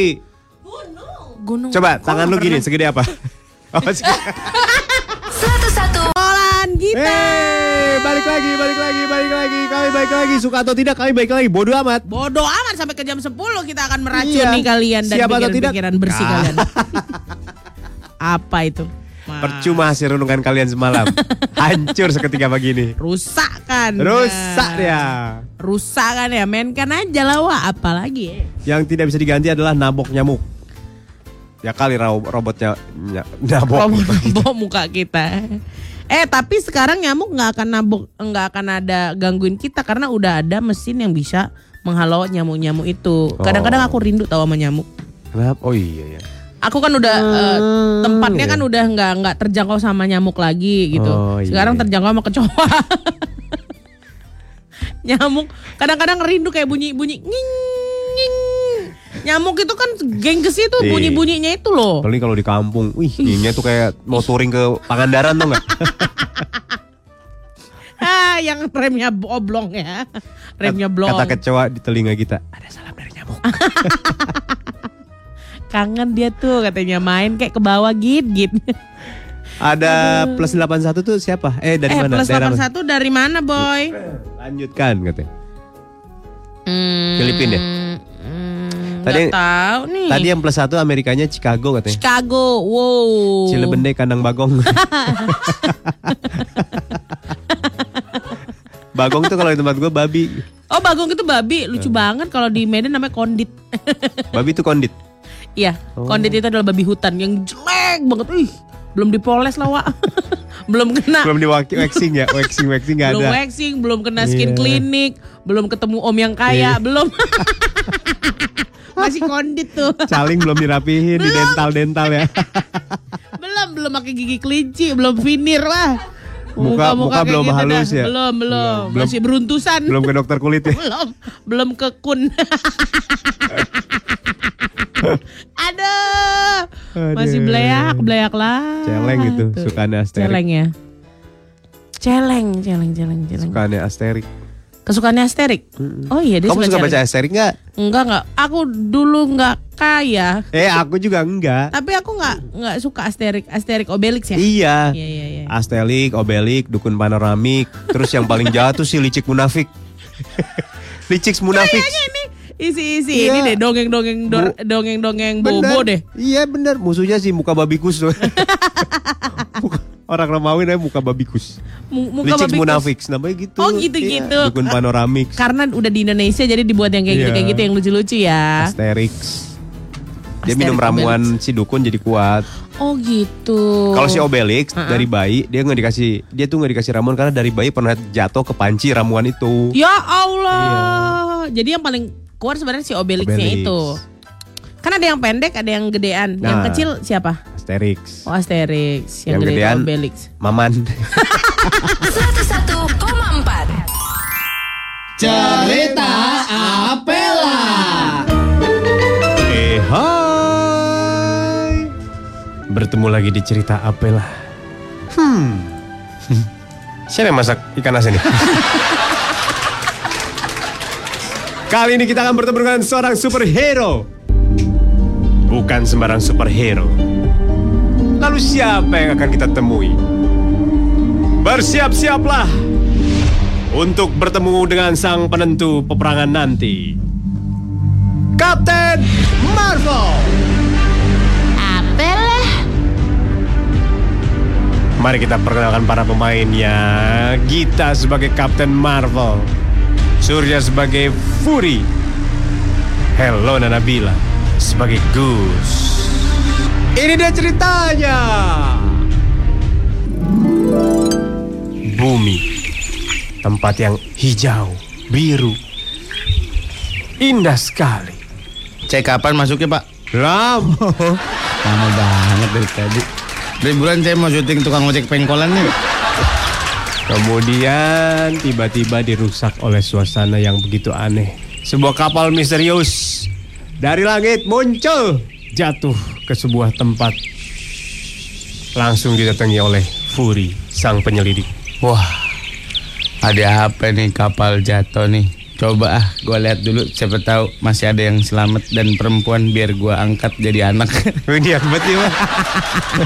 Gunung. Coba Kok tangan lu nggak gini pernah? segede apa? Oh, segede. 101 Bolan kita. Hey, balik lagi, balik lagi, balik lagi. Kami balik lagi. Suka atau tidak kami balik lagi. Bodoh amat. Bodoh amat sampai ke jam 10 kita akan meracuni Iya. kalian dan Siapa atau tidak? bersih Ah. kalian. Apa itu? Ma- Percuma hasil renungan kalian semalam. Hancur seketika pagi ini. Rusak kan. Rusak Ya. Rusak kan ya. Mainkan aja lah wah. Apalagi ya. Yang tidak bisa diganti adalah nabok nyamuk. Ya kali ro- robotnya ny- nabok. Bawa muka kita. Eh tapi sekarang nyamuk nggak akan nabok, nggak akan ada gangguin kita karena udah ada mesin yang bisa menghalau nyamuk-nyamuk itu. Kadang-kadang aku rindu tahu sama nyamuk. Kenapa? Oh iya ya. Aku kan udah eh, tempatnya iya. kan udah nggak nggak terjangkau sama nyamuk lagi gitu. Oh, iya. Sekarang terjangkau sama kecoa. nyamuk kadang-kadang rindu kayak bunyi-bunyi nying nying. Nyamuk itu kan gengges itu Iya. bunyi-bunyinya itu loh. Paling kalau di kampung, wih, ini tuh kayak mau touring ke Pangandaran tuh nggak? Ah, yang remnya oblong ya. Remnya blong. Kata kecoa di telinga kita. Ada salam dari nyamuk. Kangen dia tuh katanya main kayak ke bawah git git. Ada plus 81 tuh siapa? Eh dari eh mana? plus Daerah mana? 81 dari mana boy? Lanjutkan katanya. Hmm, Filipina ya? Tadi- nggak tahu nih. Tadi yang plus satu Amerikanya Chicago katanya. Chicago, wow. Cilebende kandang bagong. bagong tuh kalau di tempat gue babi. Oh bagong itu babi, lucu banget kalau di Medan namanya kondit. Babi tuh kondit. Iya, Oh. kondit itu adalah babi hutan yang jelek banget. Ih, belum dipoles lah, Wak. belum kena. Belum di wa- waxing ya, waxing waxing nggak belum ada. waxing, belum kena skin Iya. klinik, belum ketemu om yang kaya, Iya. belum. Masih kondit tuh. Caling belum dirapihin di dental dental ya. belum, belum pakai gigi kelinci, belum finir wah. Muka- muka kayak belum gitu halus dah. ya? Belum, belum, Belum. Masih beruntusan. belum ke dokter kulit ya. belum, belum ke kun. Aduh. Masih Aduh. beleak, beleak lah. Celeng itu, Tuh. sukanya Asterix. Celeng ya. Celeng, celeng, celeng, celeng. Sukaannya Asterik. Kesukaannya Asterik. Oh iya dia Kamu suka baca Asterik nggak? Enggak enggak. Aku dulu enggak kaya. Eh aku juga enggak. Tapi aku enggak enggak suka Asterik, Asterik Obelix ya. Iya. Iya iya iya. Astelik, Obelik, Dukun Panoramik, terus yang paling jahat tuh si Licik Munafik. Licik Munafik. Kayaknya ini isi-isi Iya. ini deh dongeng-dongeng dongeng-dongeng bobo deh. Iya bener, musuhnya sih muka babikus tuh. Muka- Orang Romawi namanya muka babikus. Mu- Muka Licik babi Munafik, namanya gitu. Oh, gitu-gitu. Iya, Dukun Panoramik. Karena udah di Indonesia jadi dibuat yang kayak Iya. gitu kayak gitu yang lucu-lucu ya. Asterix. Dia Asterix, minum ramuan si dukun jadi kuat. Oh gitu. Kalau si Obelix Uh-uh. dari bayi dia nggak dikasih dia tuh nggak dikasih ramuan karena dari bayi pernah jatuh ke panci ramuan itu. Ya Allah. Jadi yang paling kuat sebenarnya si Obelixnya Obelix. itu. Kan ada yang pendek, ada yang gedean. Yang Nah. kecil siapa? Asterix. Oh Asterix. Yang, Yang gede gedean. Obelix. Maman. 101,4 Cerita Apela. Eh hai. Bertemu lagi di cerita Apela. Hmm. Siapa yang masak ikan asin ini? Kali ini kita akan bertemu dengan seorang superhero. Bukan sembarang superhero. Lalu siapa yang akan kita temui? Bersiap-siaplah untuk bertemu dengan sang penentu peperangan nanti. Kapten Marvel! Apalah? Mari kita perkenalkan para pemainnya. Gita sebagai Kapten Marvel. Surya sebagai Fury. Hello Nanabila sebagai Goose. Ini dia ceritanya. Bumi. Tempat yang hijau, biru. Indah sekali. Cek kapan masuknya pak? Lam. Lama banget dari tadi. Dari bulan saya mau syuting tukang ojek pengkolan nih. Kemudian tiba-tiba dirusak oleh suasana yang begitu aneh. Sebuah kapal misterius dari langit muncul jatuh ke sebuah tempat. Langsung didatangi oleh Fury, sang penyelidik. Wah, ada apa nih kapal jatuh nih? Coba ah, gue lihat dulu. Siapa tahu masih ada yang selamat dan perempuan biar gue angkat jadi anak. Ini tiba-tiba.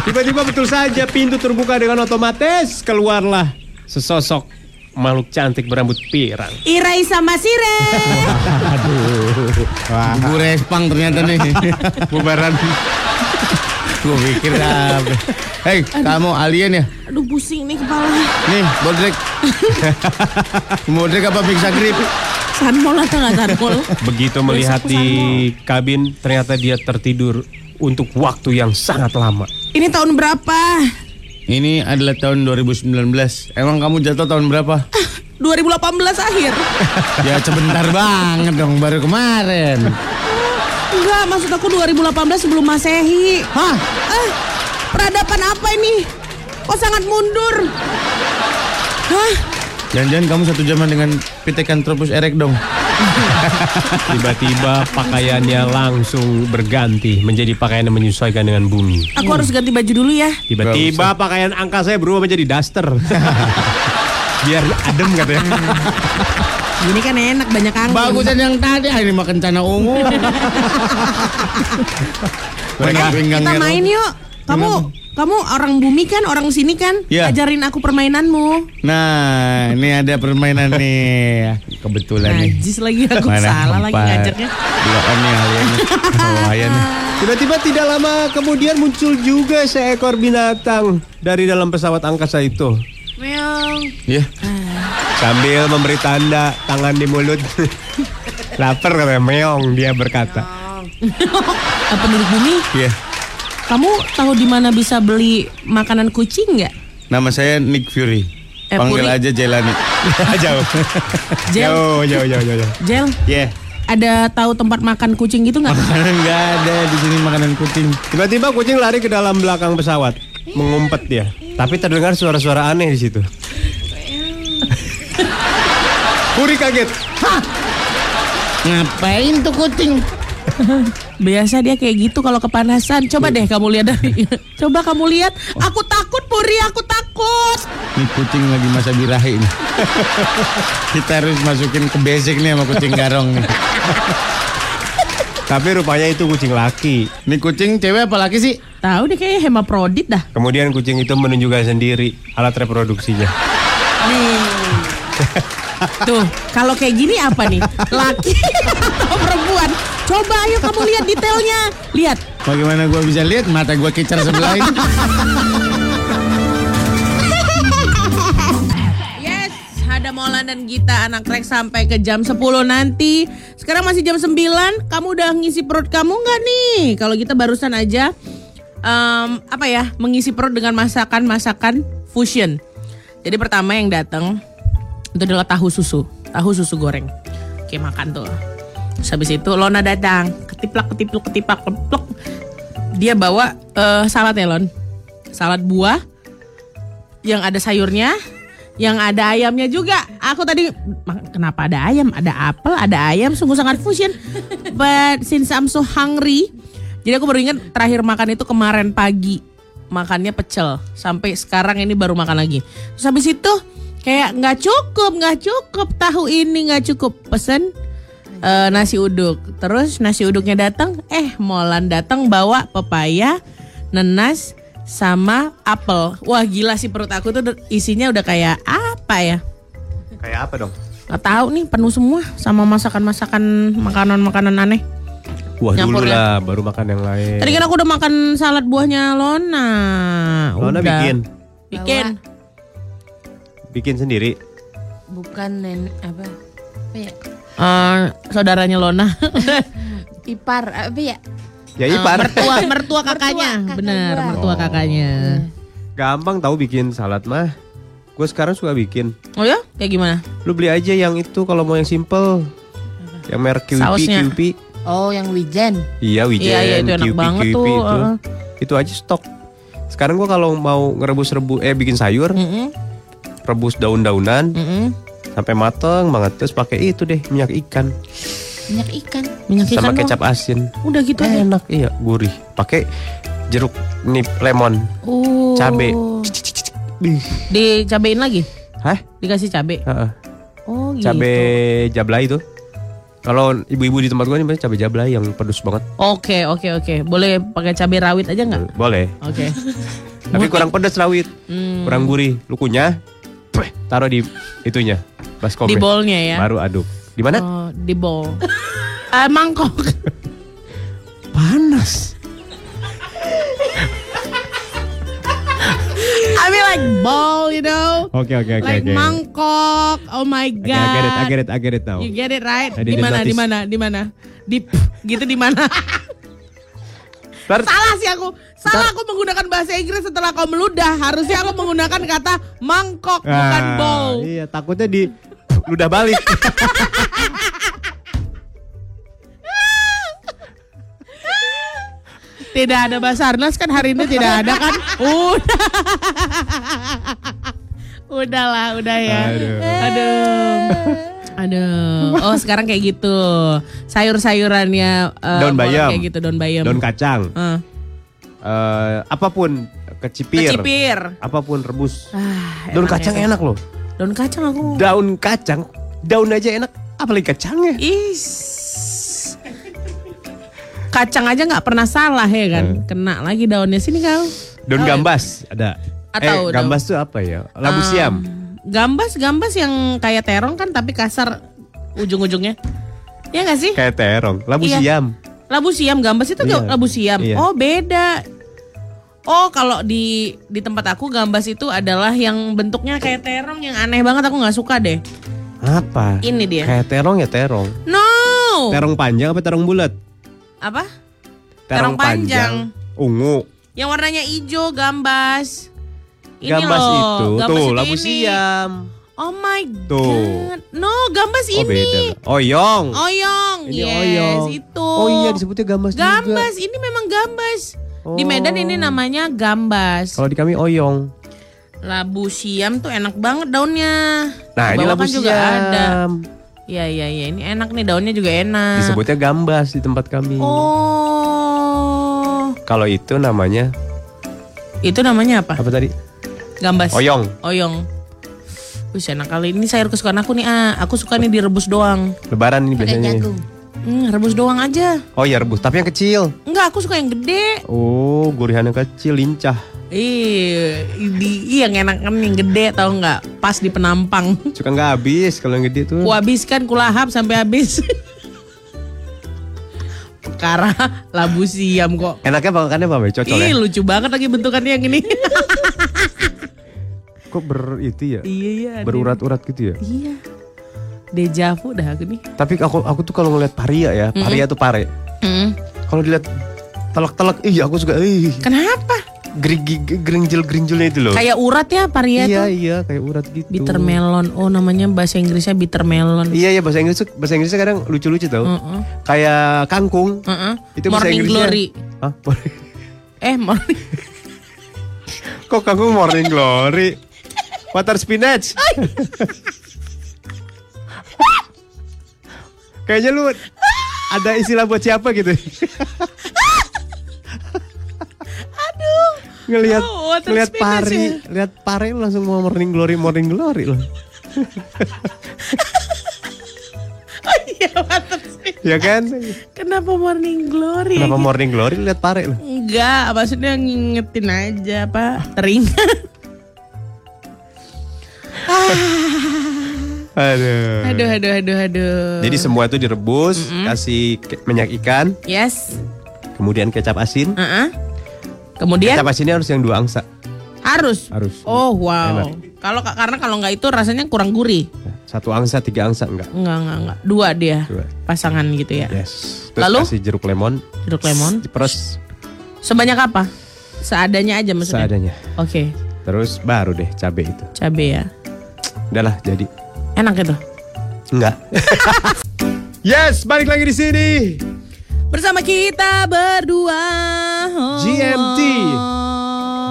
Tiba-tiba betul saja pintu terbuka dengan otomatis keluarlah sesosok makhluk cantik berambut pirang. Irai sama Sire. Gue respang ternyata nih. Bubaran. gue pikir apa? Hei, kamu alien ya? Aduh pusing nih kepala. Nih, bodrek. bodrek apa pingsa grip? Sanmol atau nggak sanmol? Begitu melihat di kabin, ternyata dia tertidur untuk waktu yang sangat lama. Ini tahun berapa? Ini adalah tahun 2019. Emang kamu jatuh tahun berapa? 2018 akhir. ya sebentar banget dong, baru kemarin. Enggak, maksud aku 2018 sebelum Masehi. Hah? Eh, peradaban apa ini? Kok sangat mundur? Hah? Jangan-jangan kamu satu zaman dengan Pithecanthropus erect dong. Tiba-tiba pakaiannya langsung berganti menjadi pakaian yang menyesuaikan dengan bumi. Aku harus ganti baju dulu ya. Tiba-tiba pakaian angka saya berubah menjadi daster. Biar adem katanya. Gini kan enak banyak angin. Bagusan yang tadi, ah, ini makan cana ungu. Eh, kita main yuk. Kamu kamu orang bumi kan, orang sini kan? Iya. Ajarin aku permainanmu. Nah, ini ada permainan nih. Kebetulan nih. Najis lagi aku salah lagi empat. ngajarnya. Dua nih. Tiba-tiba tidak lama kemudian muncul juga seekor binatang dari dalam pesawat angkasa itu. Meong. Iya. Sambil memberi tanda tangan di mulut. Lapar katanya meong dia berkata. Eh, penduduk bumi, Iya. Kamu tahu di mana bisa beli makanan kucing nggak? Nama saya Nick Fury. Eh, Panggil Fury. aja Jelani. jauh. Jel, Jauh, jauh, jauh, jauh. Jel, Iya. ada tahu tempat makan kucing gitu nggak? Makanan nggak ada di sini makanan kucing. Tiba-tiba kucing lari ke dalam belakang pesawat, mengumpet dia. Tapi terdengar suara-suara aneh di situ. Puri kaget. Ngapain tuh kucing? Biasa dia kayak gitu kalau kepanasan. Coba deh kamu lihat dari. Coba kamu lihat. Aku takut Puri, aku takut. Nih kucing lagi masa birahi nih. Kita harus masukin ke basic nih sama kucing garong nih. Tapi rupanya itu kucing laki. Nih kucing cewek apa laki sih? Tahu deh kayaknya hemaprodit dah. Kemudian kucing itu menunjukkan sendiri alat reproduksinya. Nih. Tuh, kalau kayak gini apa nih? Laki atau perempuan? Coba ayo kamu lihat detailnya. Lihat. Bagaimana gua bisa lihat mata gua kicar sebelah ini? Yes, ada Molan dan Gita anak trek sampai ke jam 10 nanti. Sekarang masih jam 9. Kamu udah ngisi perut kamu nggak nih? Kalau kita barusan aja em, apa ya? Mengisi perut dengan masakan-masakan fusion. Jadi pertama yang datang itu adalah tahu susu, tahu susu goreng. Oke, makan tuh. Terus habis itu Lona datang, ketiplak ketipluk ketiplak kepluk. Dia bawa eh, salad ya Lon. Salad buah yang ada sayurnya, yang ada ayamnya juga. Aku tadi "Ma- kenapa ada ayam? Ada apel, ada ayam, sungguh sangat fusion. But since I'm so hungry, jadi aku baru ingat terakhir makan itu kemarin pagi. Makannya pecel. Sampai sekarang ini baru makan lagi. Terus habis itu kayak nggak cukup, nggak cukup tahu ini nggak cukup. Pesen eh, nasi uduk. Terus nasi uduknya datang, eh Molan datang bawa pepaya, nenas, sama apel. Wah gila sih perut aku tuh isinya udah kayak apa ya? Kayak apa dong? Gak tahu nih penuh semua sama masakan-masakan makanan-makanan aneh. Wah Nyampur dulu ya? lah, baru makan yang lain. Tadi kan aku udah makan salad buahnya Lona. Lona Udah. bikin? Bikin. Bikin sendiri. Bukan nenek apa? Apa ya? Eh, saudaranya Lona. Ipar apa ya? Ya Eh, ipar. mertua, mertua kakaknya. Bener, gua. mertua Oh. kakaknya. Gampang tahu bikin salad mah. Gue sekarang suka bikin. Oh ya? Kayak gimana? Lu beli aja yang itu kalau mau yang simple. Yang merek QP. Oh, yang wijen. Iya, wijen, Iya, iya, itu enak banget tuh, itu. heeh. Itu aja stok. Sekarang gua kalau mau ngerebus-rebus eh bikin sayur, Mm-mm, rebus daun-daunan mm-mm. Sampai mateng banget terus pakai itu deh minyak ikan Minyak ikan. Minyak ikan sama kecap asin. Udah gitu aja. Enak, iya, gurih. Pakai jeruk nip lemon, Oh. cabe. Dicabein lagi? Hah? Dikasih cabe. Heeh. Oh gitu. Cabe jablay itu. Kalau ibu-ibu di tempat gua nih biasanya cabe jablay yang pedes banget. Oke, oke, oke. Boleh pakai cabe rawit aja nggak? Boleh. Oke. Tapi kurang pedes rawit. Hmm. Kurang gurih. Lu kunyah, peh, taruh di itunya. Baskom. Di bowlnya ya. Baru aduk. Di mana? Oh, di bowl. Ah, mangkok. Panas. I mean like bowl, you know. Oke oke oke like oke. mangkok. Oh my god. I get it, I get it, I get it now. You get it right? Di mana? Di mana? Di mana? Di gitu di mana? Ntar- Salah sih aku. Salah aku menggunakan bahasa Inggris setelah kau meludah. Harusnya aku menggunakan kata mangkok bukan Ah, bowl. Iya, takutnya di ludah balik. Tidak ada Basarnas kan hari ini tidak ada kan? Udah. Udahlah, udah ya. Aduh. Aduh. Aduh. Oh, sekarang kayak gitu. Sayur-sayurannya eh, Daun bayam. kayak gitu, daun bayam. Daun kacang. Eh, Eh, apa pun kecipir. Kecipir. Apa pun rebus. Ah, Daun enak kacang ya. enak loh. Daun kacang aku. Daun kacang, daun aja enak. Apalagi kacangnya. Is. Kacang aja nggak pernah salah ya kan? Eh. Kena lagi daunnya sini kau. Daun Oh, gambas ada. Atau eh, gambas tuh apa ya? Labu Um, siam. Gambas, gambas yang kayak terong kan tapi kasar ujung-ujungnya. Ya nggak sih? Kayak terong. Labu Iya. siam. Labu siam, gambas itu Iya. labu siam. Iya. Oh beda. Oh kalau di di tempat aku gambas itu adalah yang bentuknya kayak terong yang aneh banget aku nggak suka deh. Apa? Ini dia. Kayak terong ya terong. No. Terong panjang apa terong bulat? Apa? Terong panjang. Ungu. Yang warnanya hijau gambas. Ini gambas loh, itu. gambas Tuh, itu labu ini. siam. Oh my Tuh. god. No, gambas Oh ini. beda. Oyong. Oyong. Ini yes, oyong. itu. Oh iya disebutnya gambas, juga. Gambas, ini memang gambas. Di Medan ini Oh. namanya gambas. Kalau di kami oyong. Labu siam tuh enak banget daunnya. Nah, Di ini labu kan juga siam. ada. Iya iya iya, ini enak nih daunnya juga enak. Disebutnya gambas di tempat kami. Oh. Kalau itu namanya Itu namanya apa? apa tadi? Gambas. Oyong. Oyong. Wih, enak kali ini sayur kesukaan aku nih. Ah, aku suka nih direbus doang. Lebaran ini biasanya. jagung. Hmm, rebus doang aja. Oh ya rebus, tapi yang kecil. Enggak, aku suka yang gede. Oh, gurihan yang kecil, lincah. Ih, di, yang enak kan yang gede tau nggak? Pas di penampang. Suka nggak habis kalau yang gede tuh. Ku habiskan, ku lahap sampai habis. Perkara labu siam kok. Enaknya makannya apa? Cocol ya? Ih, lucu banget lagi bentukannya yang ini. Kok ber itu ya? iya, iya. Berurat-urat gitu ya? Iya. Dejavu dah aku nih. Tapi aku aku tuh kalau ngeliat paria ya, paria tuh pare. Hmm. Kalau dilihat telak-telak, ih aku suka ih Kenapa? gerinjil-gerinjilnya itu loh. Kayak urat ya paria iya, tuh. iya, kayak urat gitu. Bitter melon. Oh, namanya bahasa Inggrisnya bitter melon. Iya, iya bahasa Inggris bahasa Inggrisnya kadang lucu-lucu tau. Heeh. Kayak kangkung. Heeh. Itu bahasa Morning Inggrisnya. glory. Hah? Eh, morning. Kok kangkung morning glory? Water spinach. Kayaknya lu ada istilah buat siapa gitu. Aduh. ngelihat Oh, ngelihat pari, ya. lihat pari langsung mau morning glory, morning glory loh. Oh iya, water. Ya kan? Kenapa morning glory? Kenapa morning glory lihat pare loh? Enggak, maksudnya ngingetin aja apa teringat. Aduh. Aduh, aduh, aduh, aduh. Jadi semua itu direbus, kasih ke- minyak ikan, yes. kemudian kecap asin. Heeh. Kemudian Kecap asinnya harus yang dua angsa. Harus. Harus. Oh wow. Kalau karena kalau nggak itu rasanya kurang gurih. Satu angsa, tiga angsa enggak. Enggak enggak enggak. Dua dia Dua. pasangan gitu ya. Yes. Terus Lalu? kasih jeruk lemon, Jeruk lemon. diperes Sebanyak apa? Seadanya aja maksudnya. seadanya. Oke. Terus baru deh cabe itu. Cabe ya. Udahlah jadi. Enak itu. Enggak. yes, balik lagi di sini. Bersama kita berdua. GMT.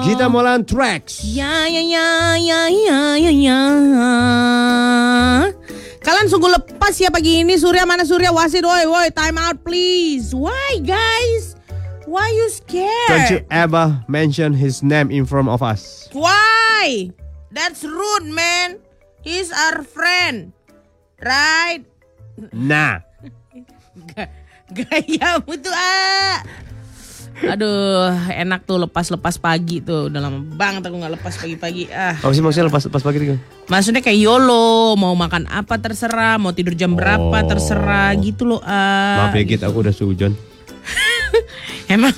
Gita Molan Tracks. Ya ya ya ya ya ya ya. Kalian sungguh lepas ya pagi ini Surya mana Surya wasit woi woi time out please. Why guys? Why you scared? Don't you ever mention his name in front of us. Why? That's rude man. He's our friend. Right? Nah, Ga- Gayamu tuh ah. Aduh, enak tuh lepas-lepas pagi tuh. Udah lama banget aku nggak lepas pagi-pagi. Ah, apa sih maksudnya lepas lepas pagi itu? maksudnya kayak YOLO, mau makan apa terserah, mau tidur jam berapa Oh. terserah gitu loh. Ah. Maaf ya Git, aku udah sujon. Emang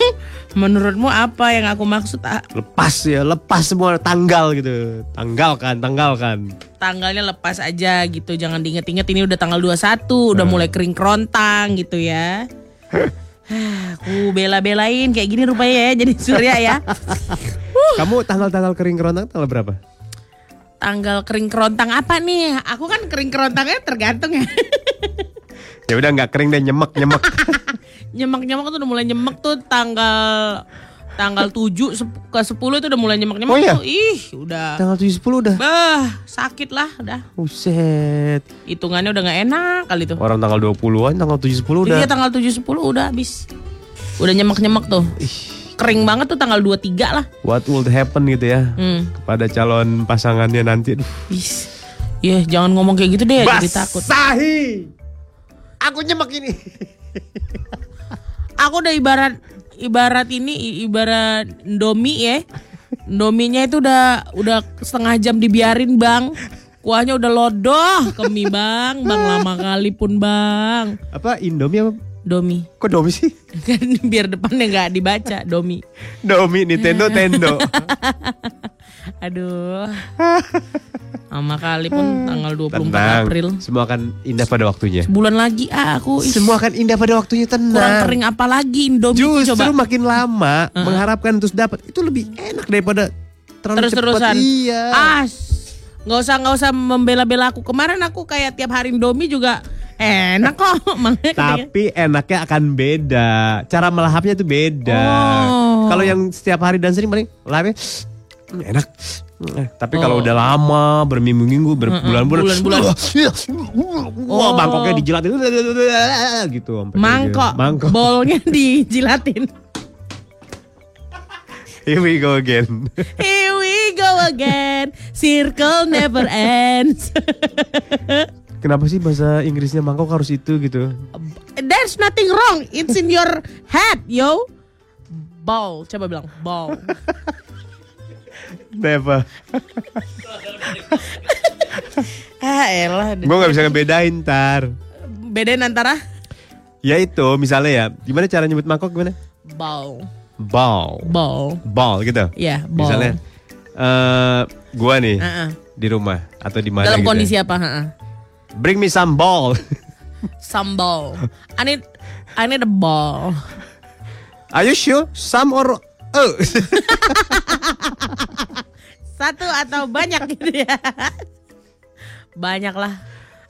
menurutmu apa yang aku maksud? Ah, Lepas ya, lepas semua tanggal gitu. Tanggalkan, tanggalkan. tanggalnya lepas aja gitu. Jangan diinget-inget ini udah tanggal 21, udah mulai kering kerontang gitu ya. Aku bela-belain kayak gini rupanya ya jadi surya ya. Kamu tanggal-tanggal kering kerontang tanggal berapa? Tanggal kering kerontang apa nih? Aku kan kering kerontangnya tergantung ya. Ya udah nggak kering dan nyemek nyemek. Nyemek-nyemek tuh udah mulai nyemek tuh tanggal tanggal 7 sep- ke 10 itu udah mulai nyemek-nyemek Oh iya? tuh. Ih, udah. tanggal 7 10 udah. Bah, sakit lah udah. Buset. Hitungannya udah nggak enak kali tuh. Orang tanggal 20-an, tanggal 7 10 udah. Iya tanggal 7 10 udah habis. Udah nyemek-nyemek tuh. Kering banget tuh tanggal 23 lah. What would happen gitu ya Hmm. kepada calon pasangannya nanti? Aduh. Is. Ya, jangan ngomong kayak gitu deh, jadi takut. Basahi. Aku nyemek ini. Aku udah ibarat ibarat ini ibarat Indomie ya. Indominya itu udah udah setengah jam dibiarin, Bang. Kuahnya udah lodoh ke mie, Bang. Bang lama kali pun, Bang. Apa Indomie apa? Domi. Kok Domi sih? Kan biar depannya nggak dibaca, Domi. Domi Nintendo Tendo. Aduh. Lama kali pun tanggal 24 Tenang. April. Semua akan indah pada waktunya. Bulan lagi ah, aku ih, Semua akan indah pada waktunya tenang. kurang kering apa lagi Indomie Justru coba. makin lama mengharapkan terus dapat itu lebih enak daripada terlalu Terus-terusan. cepat. Iya. Ah, nggak usah nggak usah membela-bela aku. Kemarin aku kayak tiap hari Indomie juga enak kok. Tapi enaknya akan beda. Cara melahapnya tuh beda. Oh. Kalau yang setiap hari dan sering paling lahapnya "Hmm, enak. Tapi kalau Oh. udah lama, berminggu-minggu, berbulan-bulan, bulan-bulan. wah Oh. mangkoknya dijilatin gitu. mangkok. Mangkok. bolnya dijilatin. Here we go again. Here we go again, circle never ends. Kenapa sih bahasa Inggrisnya mangkok harus itu gitu? There's nothing wrong, it's in your head, yo. Ball, coba bilang ball. Never. ah elah, Gue gak bisa ngebedain ntar. bedain antara Ya itu misalnya ya, gimana cara nyebut mangkok gimana? ball, Ball. ball. Ball gitu. Ya, ball. Misalnya eh gua nih Uh-uh. di rumah atau di mana Dalam gitu. kondisi ya. apa? Ha-ha. Bring me some ball. Sambal. I need I need a ball. Are you sure? Some or uh. Satu atau banyak gitu ya. Banyak lah.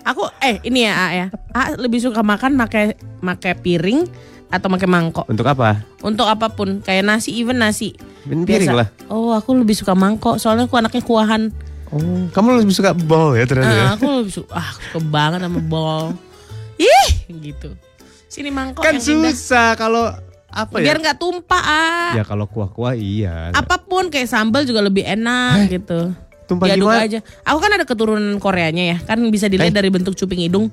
Aku eh ini ya A ya. A lebih suka makan pakai pakai piring atau pakai mangkok. Untuk apa? Untuk apa pun, kayak nasi even nasi. Piring lah. Oh, aku lebih suka mangkok soalnya aku anaknya kuahan. Oh, kamu lebih suka ball ya ternyata. ya? Ah, aku lebih suka ah, suka banget sama ball. Ih, gitu. Sini mangkok kan yang susah kalau apa Biar ya? nggak tumpah, ah. Ya kalau kuah-kuah iya. apa pun kayak sambal juga lebih enak gitu. Tumpah Diaduk gimana? aja. Aku kan ada keturunan Koreanya ya, kan bisa dilihat Eh. dari bentuk cuping hidung.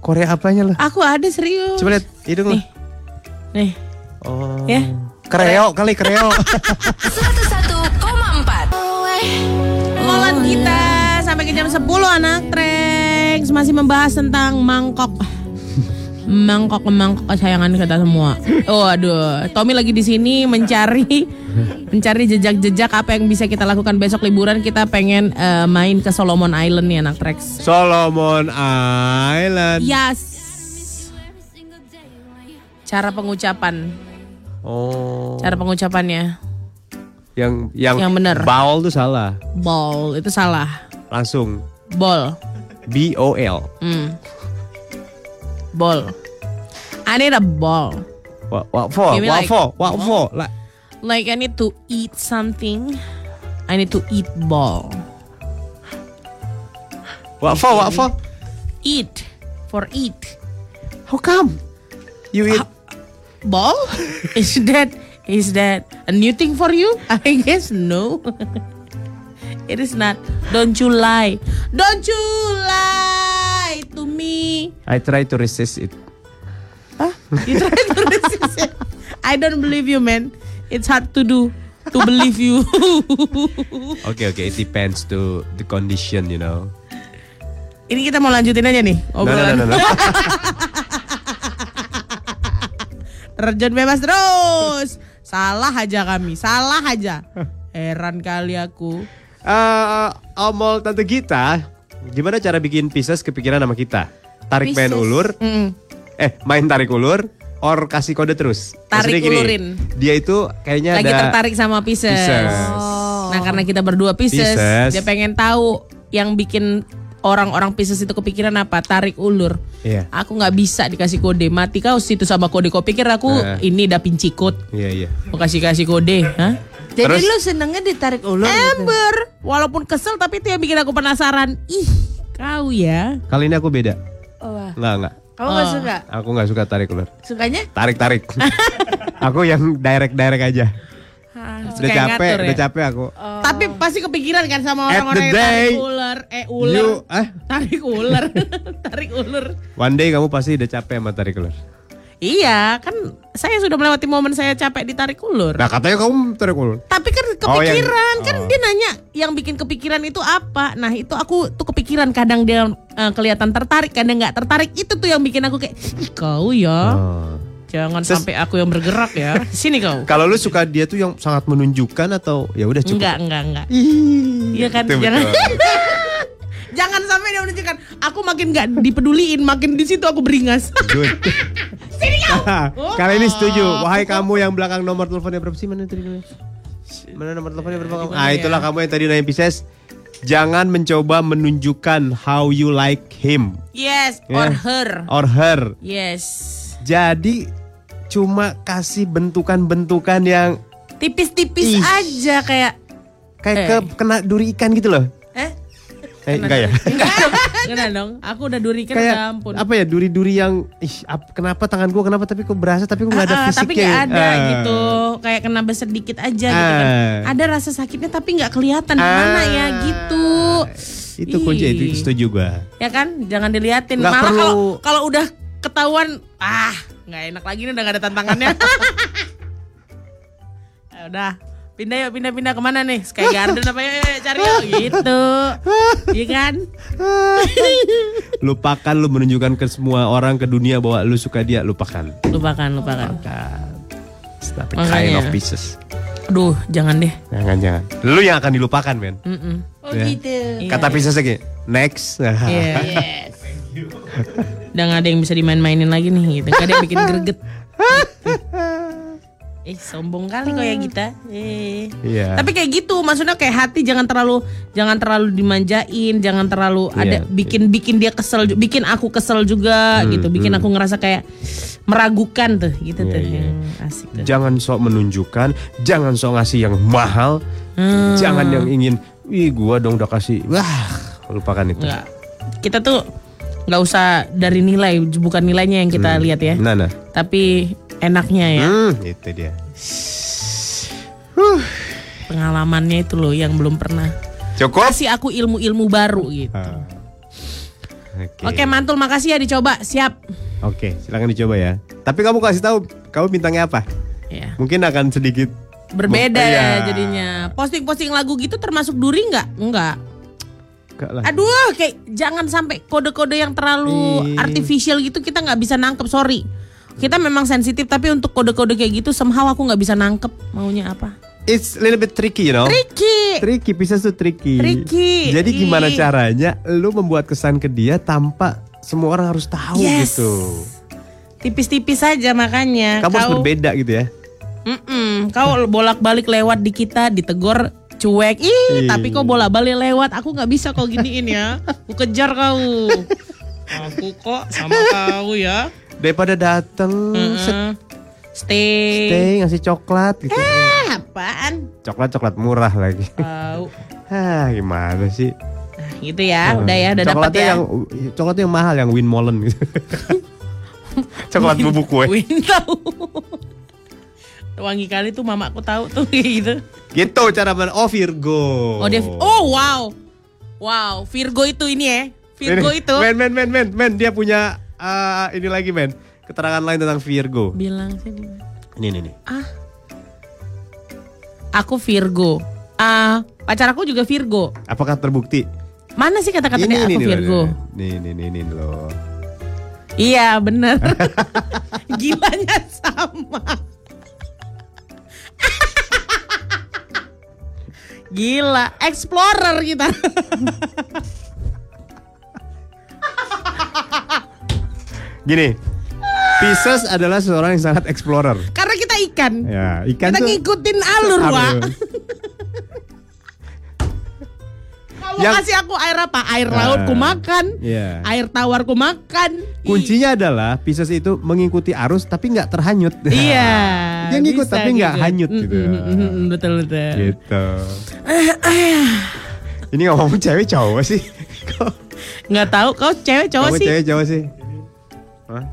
Korea apanya lah? Aku ada serius. Coba lihat hidung Nih. lah. Nih, Oh. Ya. Kreo kali kreo. 101,4 Molat kita sampai ke jam 10 anak Treks masih membahas tentang mangkok. Mangkok mangkok kesayangan kita semua. Oh aduh, Tommy lagi di sini mencari mencari jejak-jejak apa yang bisa kita lakukan besok liburan. Kita pengen eh, main ke Solomon Island nih anak Trax. Solomon Island. Yes. Cara pengucapan, Oh. cara pengucapannya. Yang yang, Yang bener. Baul tuh salah. Ball itu salah. Langsung Ball. B O L. Hmm. Ball. I need a ball. What, what for? What like- for? What for? Like, Like I need to eat something. I need to eat ball. what for? What for? Eat for eat. How come? You eat Ball? is that is that a new thing for you? I guess no. it is not. Don't you lie. Don't you lie me. I try to resist it. Huh? You try to resist it. I don't believe you, man. It's hard to do to believe you. Okay, okay. It depends to the condition, you know. Ini kita mau lanjutin aja nih No, no, obrolan. no, no, no. Terjun bebas terus. Salah aja kami, salah aja. Heran kali aku. Eh, omol tante Gita, gimana cara bikin Pisces kepikiran sama kita? Tarik main Pisces. ulur, Mm. eh main tarik ulur, or kasih kode terus. Tarik Maksudnya gini, ulurin. Dia itu kayaknya Lagi ada tertarik sama Pisces. Pisces. Nah karena kita berdua Pisces, Pisces. dia pengen tahu yang bikin orang-orang Pisces itu kepikiran apa? Tarik ulur. Iya. Aku nggak bisa dikasih kode. Mati kau situ sama kode. Kau pikir aku Eh. ini da pincikut. Iya, iya. Mau kasih kasih kode, hah? Jadi Terus? lu senengnya ditarik ulur gitu? Ember, walaupun kesel tapi itu yang bikin aku penasaran. Ih, kau ya. Kali ini aku beda. Oh, wah. Enggak, enggak. Kamu gak Oh. suka? Aku nggak suka tarik ulur. Sukanya? Tarik, tarik. aku yang direct, direct aja. Ah, Udah capek, ngatur udah ya. capek aku. Tapi pasti kepikiran kan sama orang-orang yang tarik day, ular, eh ular, You, eh? tarik ular, tarik ular. One day kamu pasti udah capek sama tarik ulur. Iya, kan saya sudah melewati momen saya capek ditarik ulur. Nah katanya kamu tarik ulur. Tapi kan Oh, yang- kepikiran, kan oh. dia nanya yang bikin kepikiran itu apa. Nah itu aku tuh kepikiran kadang dia eh, kelihatan tertarik, kadang nggak tertarik. Itu tuh yang bikin aku kayak, Ih, kau ya, Oh. jangan Ses- sampai aku yang bergerak ya. Sini kau. Kalau lu suka dia tuh yang sangat menunjukkan atau ya udah cukup. Enggak, enggak, enggak. Iya kan, itu jangan. Jangan sampai dia menunjukkan aku makin nggak dipeduliin, makin di situ aku beringas. Good. Kali ini setuju. Wahai kamu yang belakang nomor teleponnya berapa sih mana tadi? Mana nomor teleponnya berapa kamu? Gimana Ah ya? itulah kamu yang tadi nanya Pisces. Jangan mencoba menunjukkan how you like him yes, or Yeah. her. or her. Yes. Jadi cuma kasih bentukan-bentukan yang Tipis-tipis aja kayak kayak Eh. ke, kena duri ikan gitu loh. Eh enggak ya? Enggak. Dong, aku udah durikan kayak ya ampun. apa ya duri-duri yang ih ap- kenapa tangan gua kenapa tapi kok berasa tapi kok nggak ada ah, fisiknya tapi nggak ada Ah. gitu. Kayak kena sedikit aja gitu kan. Ada rasa sakitnya tapi nggak kelihatan di mana ya gitu. Itu kunci Ih. itu setuju gua. Ya kan? Jangan diliatin. Nggak malah kalau kalau udah ketahuan ah nggak enak lagi nih udah gak ada tantangannya. Ya udah pindah yuk pindah pindah ke mana nih Sky Garden apa ya Eh, cari yuk gitu iya kan lupakan lu menunjukkan ke semua orang ke dunia bahwa lu suka dia lupakan lupakan lupakan the Makanya. kind of pieces aduh jangan deh jangan jangan lu yang akan dilupakan men Mm-mm. Oh Ya. gitu. Kata pieces lagi next Iya. Yes. Udah gak ada yang bisa dimain-mainin lagi nih gitu. Gak ada yang bikin greget. eh sombong kali kok ya kita. Eh. Iya. Tapi kayak gitu, maksudnya kayak hati jangan terlalu jangan terlalu dimanjain, jangan terlalu Iya. ada bikin bikin dia kesel, bikin aku kesel juga Hmm, gitu, bikin aku ngerasa kayak meragukan tuh, gitu Iya, tuh iya. yang asik tuh. jangan sok menunjukkan jangan sok ngasih yang mahal Hmm. jangan yang ingin ih gua dong udah kasih wah lupakan itu Enggak. Kita tuh nggak usah dari nilai, bukan nilainya yang kita lihat ya, nah nah tapi enaknya ya. hmm, itu dia pengalamannya itu loh yang belum pernah cukup kasih aku ilmu-ilmu baru gitu. Ah. Oke. Oke mantul makasih ya dicoba siap. Oke, silakan dicoba ya. Tapi kamu kasih tahu kamu bintangnya apa? Ya. Mungkin akan sedikit Berbeda Iya. ya jadinya. Posting-posting lagu gitu termasuk duri nggak? Enggak. suka lah. Aduh, kayak jangan sampai kode-kode yang terlalu Ih. artificial gitu kita nggak bisa nangkep. Sorry, kita memang sensitif tapi untuk kode-kode kayak gitu somehow aku nggak bisa nangkep maunya apa. It's a little bit tricky, you know. Tricky. Tricky, Pisces tuh tricky. Tricky. Jadi gimana caranya lu membuat kesan ke dia tanpa semua orang harus tahu Yes. gitu. Tipis-tipis saja makanya. Kamu harus Kau- berbeda gitu ya. Mm-mm, kau bolak-balik lewat di kita ditegor cuek. Ih, Ih. tapi kau bolak-balik lewat. Aku nggak bisa kau giniin ya. Aku kejar kau. Aku kok sama kau ya. Daripada dateng set, Mm-mm. Stay. stay ngasih coklat gitu. Eh, apaan? Coklat coklat murah lagi. Tahu. Hah, gimana sih? Nah, gitu ya. Udah ya, udah dapat Coklatnya ya. yang coklatnya yang mahal yang Win Molen gitu. Coklat bubuk kue. Win tahu. Wangi kali tuh mamaku tahu tuh gitu. Gitu cara men Oh Virgo. Oh dia Oh wow. Wow, Virgo itu ini ya. Virgo Ini, itu. Men men men men men dia punya ah, ini lagi men. Keterangan lain tentang Virgo. Bilang sih. Ini ini nih. Aku Virgo. Ah, pacar aku juga Virgo. Apakah terbukti? Mana sih kata-katanya aku nih, Virgo? Nih nih nih nih loh. Iya, bener. Gilanya sama. Gila, explorer kita. Gini. Pisces adalah seorang yang sangat explorer. Karena kita ikan. Ya, ikan kita tuh ngikutin alur, Alur. Wak. Kamu Yang- kasih aku air apa? Air laut ku Ah, makan. iya. Air tawar ku makan. Kuncinya adalah Pisces itu mengikuti arus tapi nggak terhanyut. Iya. Dia ngikut bisa tapi nggak gitu. hanyut gitu. Mm, mm, mm, mm, betul betul. gitu. Ini ngomong cewek cowok sih. Nggak tahu kau cewek cowok kamu sih. cewek cowok sih? Hah?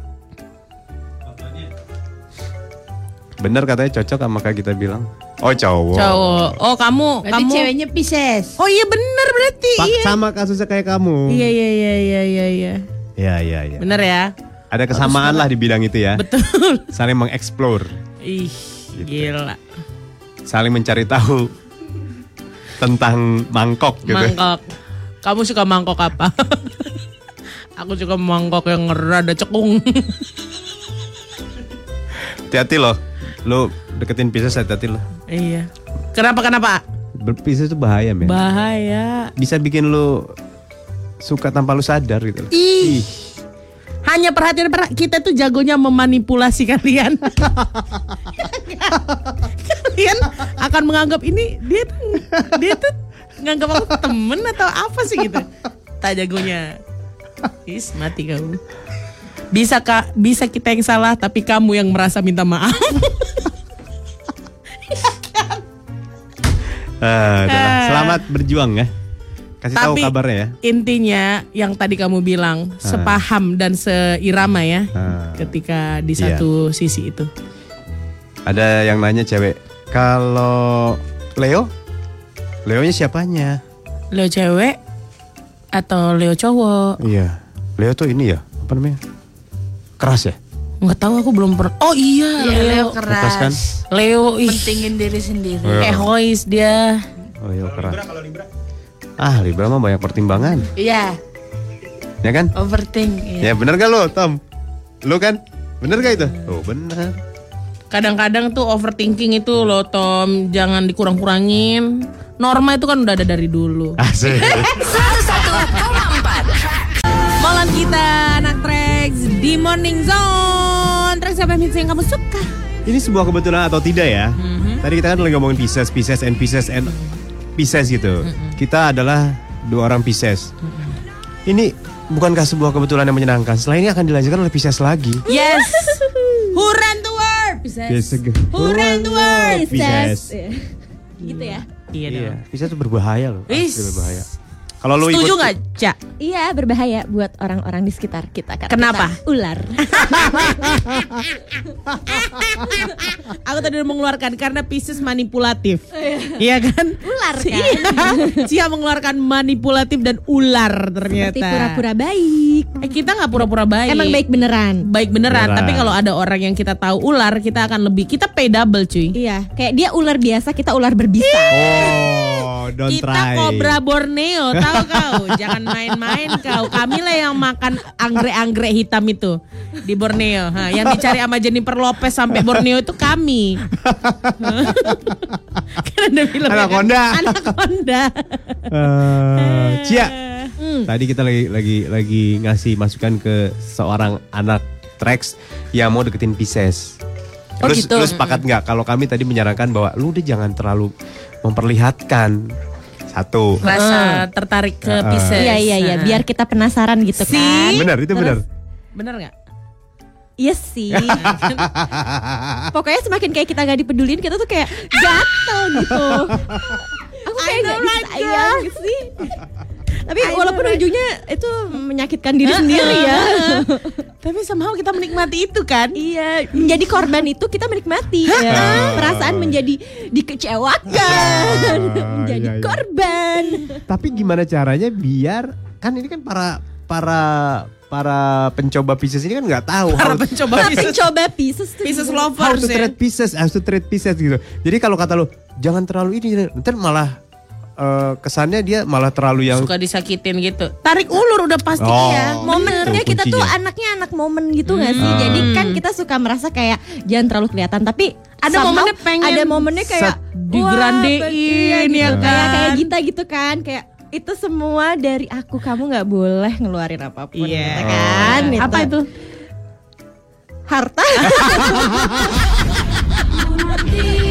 Bener katanya cocok sama kayak kita bilang. Oh cowok. Cowok. Oh kamu Berarti kamu. ceweknya Pisces. Oh iya bener berarti. Pak, iya. sama kasusnya kayak kamu. Iya iya iya iya iya iya. Iya iya iya. Bener ya. Ada kesamaan lah di bidang itu ya. Betul. Saling mengeksplor, Ih, Gitu. gila. saling mencari tahu tentang mangkok gitu. Mangkok. Kamu suka mangkok apa? Aku suka mangkok yang rada cekung. Hati-hati loh. Lu deketin Pisces hati-hati loh. iya. Kenapa kenapa? Ber- Pisces itu bahaya men. Bahaya. Bisa bikin lu suka tanpa lu sadar gitu. Ih. Hanya perhatian perhatian kita tuh jagonya memanipulasi kalian. kalian akan menganggap ini dia tuh dia tuh nganggap aku temen atau apa sih gitu. Tak jagonya. Is mati kamu. Bisa kak, bisa kita yang salah tapi kamu yang merasa minta maaf. Ah. Selamat berjuang ya. Kasih tahu Tapi- kabarnya ya. Intinya yang tadi kamu bilang sepaham dan seirama ya Ah. ketika di Iya. satu sisi itu. Ada yang nanya cewek, kalau Leo, Leonya siapanya? Leo cewek atau Leo cowok? Iya, Leo tuh ini ya, apa namanya? Keras ya? Nggak tahu aku belum pernah. Oh iya, Iya, Leo Leo. keras. Keras kan? Leo ih, Pentingin diri sendiri. Iya. egois dia. Oh Leo keras. Ah, Libra mah banyak pertimbangan, Iya, ya kan? overthink. Iya. Ya bener gak lo, Tom? Lo kan? Bener gak itu? Oh bener. Kadang-kadang tuh overthinking itu loh Tom, jangan dikurang-kurangin. Norma itu kan udah ada dari dulu. Asik. 101,4 Molan kita anak Trax di Morning Zone. Trax apa hits yang kamu suka? Ini sebuah kebetulan atau tidak ya? Tadi kita kan lagi ngomongin Pisces, Pisces and Pisces and Pisces gitu. Kita adalah dua orang Pisces. Ini bukankah sebuah kebetulan yang menyenangkan? Setelah ini akan dilanjutkan oleh Pisces lagi. Yes. Who ran the world? Pisces. Who ran the world? Pisces. gitu ya. Iya. Iya, Pisces itu berbahaya loh. Pasti berbahaya. Kalau lu Setuju ikut nggak, Cak? Iya berbahaya buat orang-orang di sekitar kita karena Kenapa? kita ular. Aku tadi udah mengeluarkan karena Pisces manipulatif. Iya kan? Ular kan? Iya. Cia mengeluarkan manipulatif dan ular ternyata. Seperti pura-pura baik. Eh kita nggak pura-pura baik. Emang baik beneran. Baik beneran, Beneran. tapi kalau ada orang yang kita tahu ular, kita akan lebih kita pay double cuy. Iya, kayak dia ular biasa, kita ular berbisa. Oh, don't Kita try. kobra Borneo, tahu kau? Jangan main-main kau. Kami lah yang makan anggrek-anggrek hitam itu di Borneo. Ha, yang dicari sama Jennifer Lopez sampai Borneo itu kami. kan ada film Anaconda. Anaconda. Eh, Cia, Hmm. tadi kita lagi lagi lagi ngasih masukan ke seorang anak Trax yang mau deketin Pisces. Oh, Lu, gitu. lu sepakat nggak kalau kami tadi menyarankan bahwa lu udah jangan terlalu memperlihatkan satu. Rasa tertarik ke Ah. Pisces. Iya iya iya, biar kita penasaran gitu Si. kan. Benar itu benar. Bener nggak? Iya sih. Pokoknya semakin kayak kita gak dipedulin, kita tuh kayak gatel gitu. Aku kayak gak disayang gitu sih. Tapi walaupun ujungnya itu menyakitkan diri sendiri ya. Tapi somehow kita menikmati itu kan. Iya, menjadi korban itu kita menikmati ya. Perasaan menjadi dikecewakan, menjadi iya, iya. korban. Tapi gimana caranya biar kan ini kan para para para pencoba Pisces ini kan nggak tahu Para how, pencoba Tapi Pisces. coba Pisces tuh Pisces juga- how lovers to ya. treat Pisces, how to treat Pisces gitu. Jadi kalau kata lu jangan terlalu ini, ntar malah eh, kesannya dia malah terlalu yang Suka disakitin gitu. Tarik ulur udah pasti Oh. ya. momennya Itu kita tuh anaknya anak momen gitu nggak sih? Hmm. Jadi kan kita suka merasa kayak jangan terlalu kelihatan, tapi Ada somehow momennya pengen ada momennya kayak digrandein, gitu. ya kayak kan? kayak Gita gitu kan, kayak itu semua dari aku kamu nggak boleh ngeluarin apa pun, Iya. gitu kan? Apa itu? Harta.